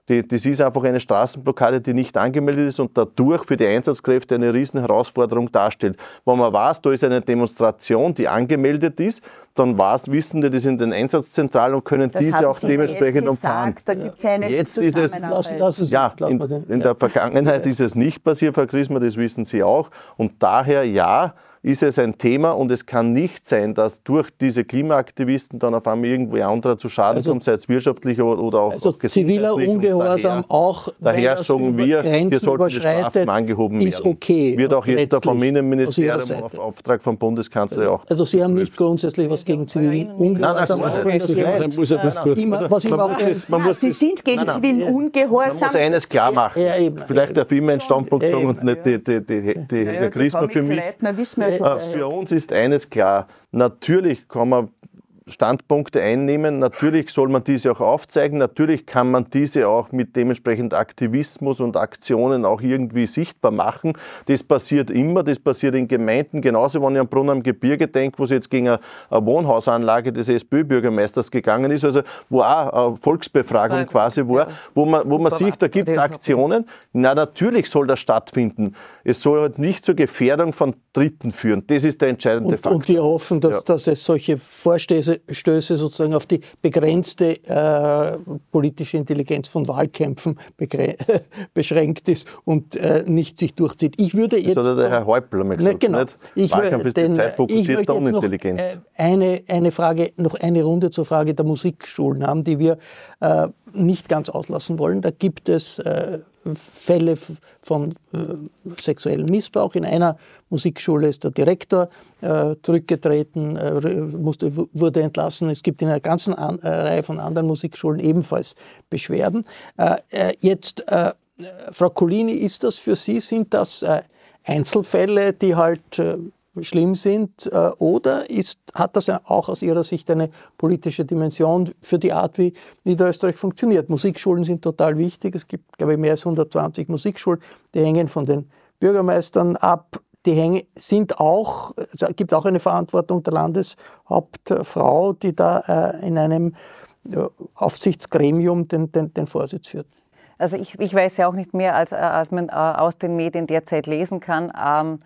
Die, das ist einfach eine Straßenblockade, die nicht angemeldet ist und dadurch für die Einsatzkräfte eine riesen Herausforderung darstellt. Wenn man weiß, da ist eine Demonstration, die angemeldet ist, dann weiß, wissen die das in den Einsatzzentralen und können das diese auch Sie dementsprechend umfahren. Da gibt's eine jetzt ist es, lass, lass es ja, in, in der Vergangenheit ist es nicht passiert, Frau Grismer, das wissen Sie auch. Und daher ja, ist es ein Thema und es kann nicht sein, dass durch diese Klimaaktivisten dann auf einmal irgendwo anderer zu Schaden also, kommt, sei es wirtschaftlicher oder auch, also auch ziviler Ungehorsam daher, auch daher sagen wir, hier sollten die Strafen angehoben werden. Ist okay. Wird auch jetzt vom Innenministerium auf Auftrag vom Bundeskanzler auch. Also Sie haben nicht grundsätzlich was gegen zivilen Ungehorsam. Sie sind gegen zivilen Ungehorsam. Man muss eines klar machen. Vielleicht darf ich meinen Standpunkt sagen und nicht die, Christmann für mich. Für uns ist eines klar, natürlich kann man Standpunkte einnehmen. Natürlich soll man diese auch aufzeigen. Natürlich kann man diese auch mit dementsprechend Aktivismus und Aktionen auch irgendwie sichtbar machen. Das passiert immer. Das passiert in Gemeinden. Genauso, wenn ich an Brunn am Gebirge denke, wo es jetzt gegen eine, Wohnhausanlage des SPÖ-Bürgermeisters gegangen ist, also wo auch eine Volksbefragung quasi war, wo man, wo man sieht, da gibt es Aktionen. Na, natürlich soll das stattfinden. Es soll halt nicht zur Gefährdung von Dritten führen. Das ist der entscheidende und, Faktor. Und wir hoffen, dass, ja. dass es solche Vorstöße Stöße sozusagen auf die begrenzte äh, politische Intelligenz von Wahlkämpfen beschränkt ist und äh, nicht sich durchzieht. Ich würde jetzt. Das hat der Herr Häupl mal gesagt. Genau. Nicht? Ich, Wahlkampf ist den, die zeitfokussierte Unintelligenz. Noch, äh, eine, eine Frage, noch eine Runde zur Frage der Musikschulen haben, die wir äh, nicht ganz auslassen wollen. Da gibt es äh, Fälle von äh, sexuellem Missbrauch. In einer Musikschule ist der Direktor äh, zurückgetreten, äh, musste, wurde entlassen. Es gibt in einer ganzen an, äh, Reihe von anderen Musikschulen ebenfalls Beschwerden. Äh, äh, jetzt, Frau Colini, ist das für Sie, sind das Einzelfälle, die halt schlimm sind? Äh, oder ist, hat das auch aus Ihrer Sicht eine politische Dimension für die Art, wie Niederösterreich funktioniert? Musikschulen sind total wichtig. Es gibt, glaube ich, mehr als 120 Musikschulen. Die hängen von den Bürgermeistern ab. Die hängen, sind auch, es gibt auch eine Verantwortung der Landeshauptfrau, die da äh, in einem äh, Aufsichtsgremium den, den, den Vorsitz führt. Also ich, ich weiß ja auch nicht mehr, als, als man aus den Medien derzeit lesen kann. Ähm,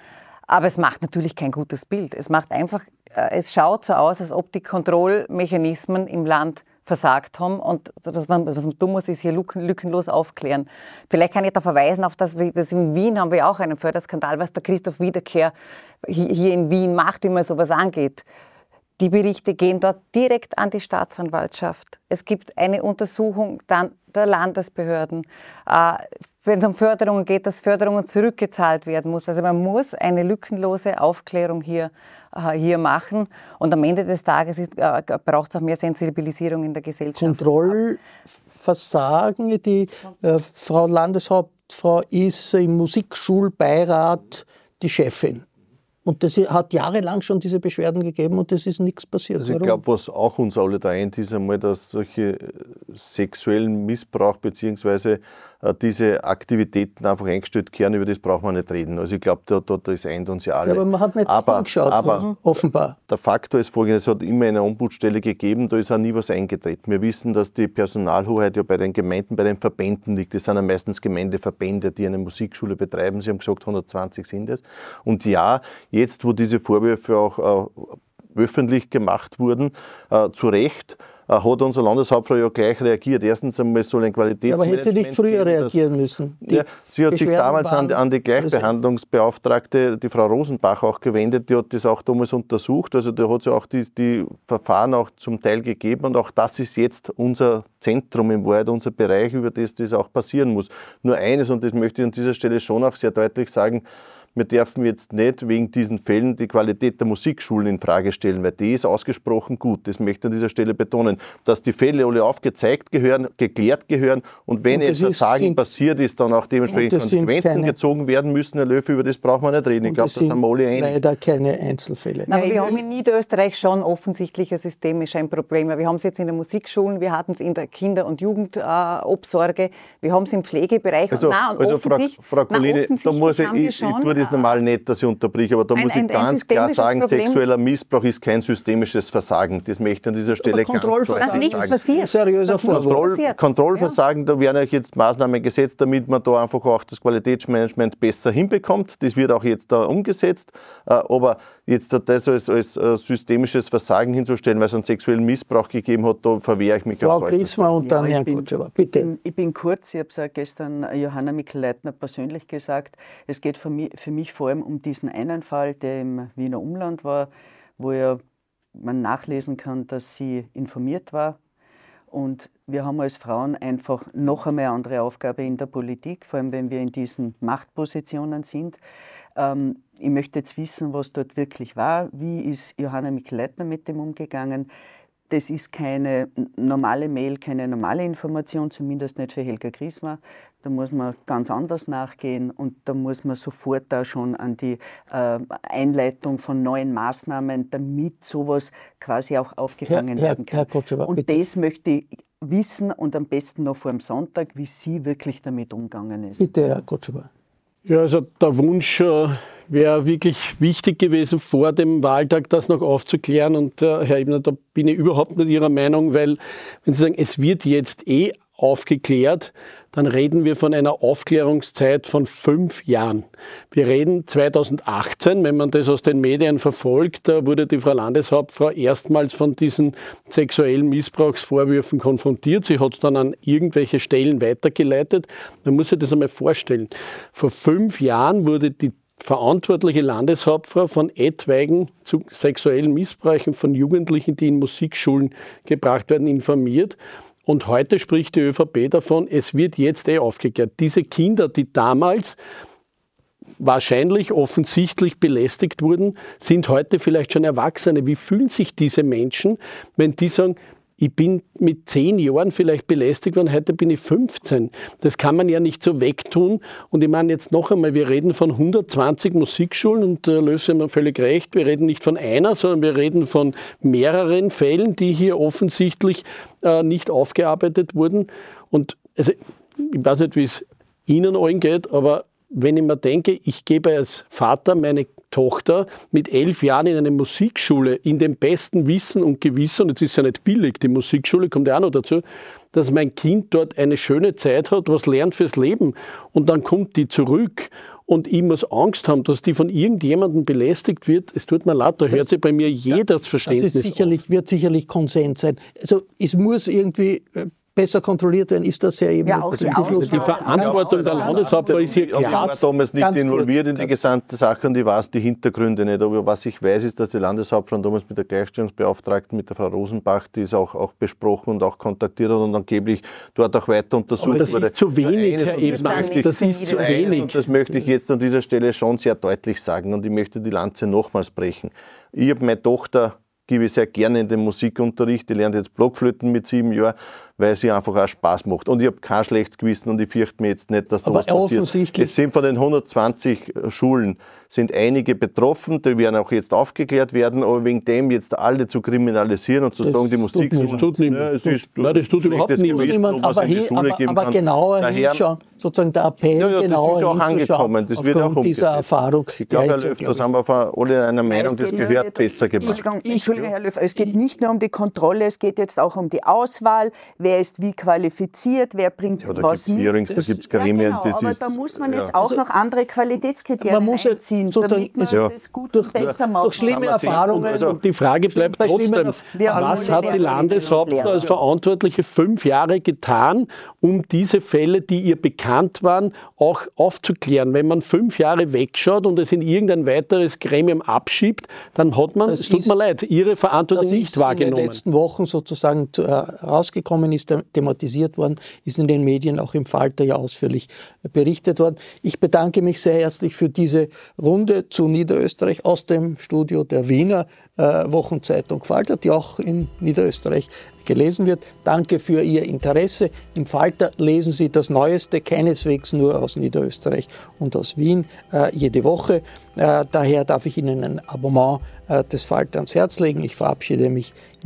aber es macht natürlich kein gutes Bild. Es macht einfach, äh, es schaut so aus, als ob die Kontrollmechanismen im Land versagt haben und was man, was man tun muss, ist hier lückenlos aufklären. Vielleicht kann ich da verweisen auf das, das in Wien haben wir auch einen Förderskandal, was der Christoph Wiederkehr hier in Wien macht, wie man sowas angeht. Die Berichte gehen dort direkt an die Staatsanwaltschaft. Es gibt eine Untersuchung der Landesbehörden. Äh, wenn es um Förderungen geht, dass Förderungen zurückgezahlt werden muss. Also man muss eine lückenlose Aufklärung hier, äh, hier machen. Und am Ende des Tages äh, braucht es auch mehr Sensibilisierung in der Gesellschaft. Kontrollversagen, die Frau Landeshaupt Frau ist im Musikschulbeirat die Chefin. Und das hat jahrelang schon diese Beschwerden gegeben und es ist nichts passiert. Also ich glaube, was auch uns alle da eint, ist einmal, dass solche sexuellen Missbrauch bzw. Äh, diese Aktivitäten einfach eingestellt kehren, über das braucht man nicht reden. Also ich glaube, da, da, das eint uns ja alle. Ja, aber man hat nicht aber, hingeschaut, aber offenbar. Der Faktor ist folgendes, es hat immer eine Ombudsstelle gegeben, da ist auch nie was eingetreten. Wir wissen, dass die Personalhoheit ja bei den Gemeinden, bei den Verbänden liegt. Das sind ja meistens Gemeindeverbände, die eine Musikschule betreiben. Sie haben gesagt, 120 sind es. Und ja, jetzt, wo diese Vorwürfe auch äh, öffentlich gemacht wurden, äh, zu Recht, hat unser Landeshauptfrau ja gleich reagiert. Erstens einmal soll ein Qualitätsmanagement... Ja, aber hätte sie nicht früher reagieren müssen? Ja, sie hat sich damals an, an, die Gleichbehandlungsbeauftragte, die Frau Rosenbach, auch gewendet. Die hat das auch damals untersucht. Also da hat sie auch die, die Verfahren auch zum Teil gegeben. Und auch das ist jetzt unser Zentrum im Wahrheit, unser Bereich, über das das auch passieren muss. Nur eines, und das möchte ich an dieser Stelle schon auch sehr deutlich sagen, wir dürfen jetzt nicht wegen diesen Fällen die Qualität der Musikschulen in Frage stellen, weil die ist ausgesprochen gut. Das möchte ich an dieser Stelle betonen, dass die Fälle alle aufgezeigt gehören, geklärt gehören und wenn und etwas Sagen passiert ist, dann auch dementsprechend Konsequenzen keine, gezogen werden müssen. Herr Löwe, über das braucht man nicht reden. Ich glaube, das sind alle einig. leider keine Einzelfälle. Nein, aber wir haben in Niederösterreich schon offensichtlich ein systemisch ein Problem. Wir haben es jetzt in den Musikschulen, wir hatten es in der Kinder- und Jugendobsorge, äh, wir haben es im Pflegebereich. Also, nein, also Frau, Frau Colini, da muss ich, ich, ich tue das normal nicht, dass ich unterbreche, aber da ein, muss ich ein, ganz ein klar sagen, Problem. sexueller Missbrauch ist kein systemisches Versagen. Das möchte ich an dieser Stelle ganz klar sagen. Nichts passiert. Seriöser Kontroll, Kontrollversagen, ja. da werden jetzt Maßnahmen gesetzt, damit man da einfach auch das Qualitätsmanagement besser hinbekommt. Das wird auch jetzt da umgesetzt. Äh, aber jetzt das als, als äh, systemisches Versagen hinzustellen, weil es einen sexuellen Missbrauch gegeben hat, da verwehre ich mich Frau Griesmer und dann ja, Herr Kutschewa, bitte. Ich bin, bin kurz, ich habe es gestern Johanna Mikl-Leitner persönlich gesagt, es geht für mich, für mich vor allem um diesen einen Fall, der im Wiener Umland war, wo ja man nachlesen kann, dass sie informiert war. Und wir haben als Frauen einfach noch einmal eine andere Aufgabe in der Politik, vor allem wenn wir in diesen Machtpositionen sind. Ähm, ich möchte jetzt wissen, was dort wirklich war. Wie ist Johanna Mikl-Leitner mit dem umgegangen? Das ist keine normale Mail, keine normale Information, zumindest nicht für Helga Griesmer. Da muss man ganz anders nachgehen und da muss man sofort da schon an die äh, Einleitung von neuen Maßnahmen, damit sowas quasi auch aufgefangen Herr, werden kann. Herr, Herr und das möchte ich wissen und am besten noch vor dem Sonntag, wie sie wirklich damit umgegangen ist. Bitte, Herr Kotschewa. Ja, also der Wunsch äh, wäre wirklich wichtig gewesen, vor dem Wahltag das noch aufzuklären. Und äh, Herr Ebner, da bin ich überhaupt nicht Ihrer Meinung, weil wenn Sie sagen, es wird jetzt eh aufgeklärt, dann reden wir von einer Aufklärungszeit von fünf Jahren. Wir reden 2018, wenn man das aus den Medien verfolgt, da wurde die Frau Landeshauptfrau erstmals von diesen sexuellen Missbrauchsvorwürfen konfrontiert. Sie hat es dann an irgendwelche Stellen weitergeleitet. Man muss sich das einmal vorstellen. Vor fünf Jahren wurde die verantwortliche Landeshauptfrau von etwaigen zu sexuellen Missbräuchen von Jugendlichen, die in Musikschulen gebracht werden, informiert. Und heute spricht die ÖVP davon, es wird jetzt eh aufgeklärt. Diese Kinder, die damals wahrscheinlich offensichtlich belästigt wurden, sind heute vielleicht schon Erwachsene. Wie fühlen sich diese Menschen, wenn die sagen, ich bin mit zehn Jahren vielleicht belästigt worden, heute bin ich 15. Das kann man ja nicht so wegtun. Und ich meine jetzt noch einmal, wir reden von 120 Musikschulen und da löse mir völlig recht. Wir reden nicht von einer, sondern wir reden von mehreren Fällen, die hier offensichtlich äh, nicht aufgearbeitet wurden. Und also, ich weiß nicht, wie es Ihnen allen geht, aber wenn ich mir denke, ich gebe als Vater meine Tochter mit elf Jahren in eine Musikschule in dem besten Wissen und Gewissen, und jetzt ist ja nicht billig, die Musikschule kommt ja auch noch dazu, dass mein Kind dort eine schöne Zeit hat, was lernt fürs Leben und dann kommt die zurück und ich muss Angst haben, dass die von irgendjemandem belästigt wird. Es tut mir leid, da hört sich bei mir jedes Verständnis das sicherlich, wird sicherlich Konsens sein. Also es muss irgendwie äh, besser kontrolliert werden, ist das ja eben ja, auch die, also die Verantwortung der Landeshauptfrau ist hier klar. Ich war damals nicht Ganz involviert gut. in die gesamte Sache und ich weiß die Hintergründe nicht. Aber was ich weiß, ist, dass die Landeshauptfrau damals mit der Gleichstellungsbeauftragten, mit der Frau Rosenbach, die ist auch, auch besprochen und auch kontaktiert hat und angeblich dort auch weiter untersucht Aber das wurde. Ist zu wenig, Herr Ebner. Das ist zu wenig. Und das möchte ich jetzt an dieser Stelle schon sehr deutlich sagen und ich möchte die Lanze nochmals brechen. Ich habe meine Tochter gebe ich sehr gerne in den Musikunterricht. Ich lerne jetzt Blockflöten mit sieben Jahren, weil es einfach auch Spaß macht. Und ich habe kein schlechtes Gewissen und ich fürchte mir jetzt nicht, dass da Aber was passiert. offensichtlich- Es sind von den 120 Schulen sind einige betroffen, die werden auch jetzt aufgeklärt werden, aber wegen dem jetzt alle zu kriminalisieren und zu Das sagen, die tut Musik niemand. Das tut niemand. Ja, es ist Nein, das tut überhaupt niemand. Niemand, aber, in die hier, Schule aber, geben aber kann. genauer Daher- hinschauen, sozusagen der Appell, Ja, ja, das genauer ist auch angekommen. Das wird auch dieser. Erfahrung. Ich glaube, Ja, Herr Löw, da sind wir alle einer Meinung, das gehört nicht- besser gemacht. Entschuldigung, Entschuldigung, Herr Löw, es geht nicht nur um die Kontrolle, es geht jetzt auch um die Auswahl. Wer ist wie qualifiziert, wer bringt Ja, da was gibt es Hearings, da Das- gibt es ja, Gremien. genau, das aber ist, da muss man ja. jetzt auch noch andere Qualitätskriterien Man muss ja einziehen, sozusagen- damit man Ja. das gut durch, und besser macht. durch schlimme. Erfahrungen. Also- Und die Frage bleibt trotzdem, was hat die und Lehrer. als Verantwortliche fünf Jahre getan, um diese Fälle, die ihr bekannt waren, auch aufzuklären? Wenn man fünf Jahre wegschaut und es in irgendein weiteres Gremium abschiebt, dann hat man, Das es tut ist- mir leid, ihre Verantwortung das nicht ist in den wahrgenommen. letzten Wochen sozusagen zu, äh, rausgekommen ist, thematisiert worden, ist in den Medien auch im Falter ja ausführlich äh, berichtet worden. Ich bedanke mich sehr herzlich für diese Runde zu Niederösterreich aus dem Studio der Wiener äh, Wochenzeitung Falter, die auch in Niederösterreich gelesen wird. Danke für Ihr Interesse. Im Falter lesen Sie das Neueste, keineswegs nur aus Niederösterreich und aus Wien, äh, jede Woche. Äh, daher darf ich Ihnen ein Abonnement äh, des Falter ans Herz legen. Ich verabschiede mich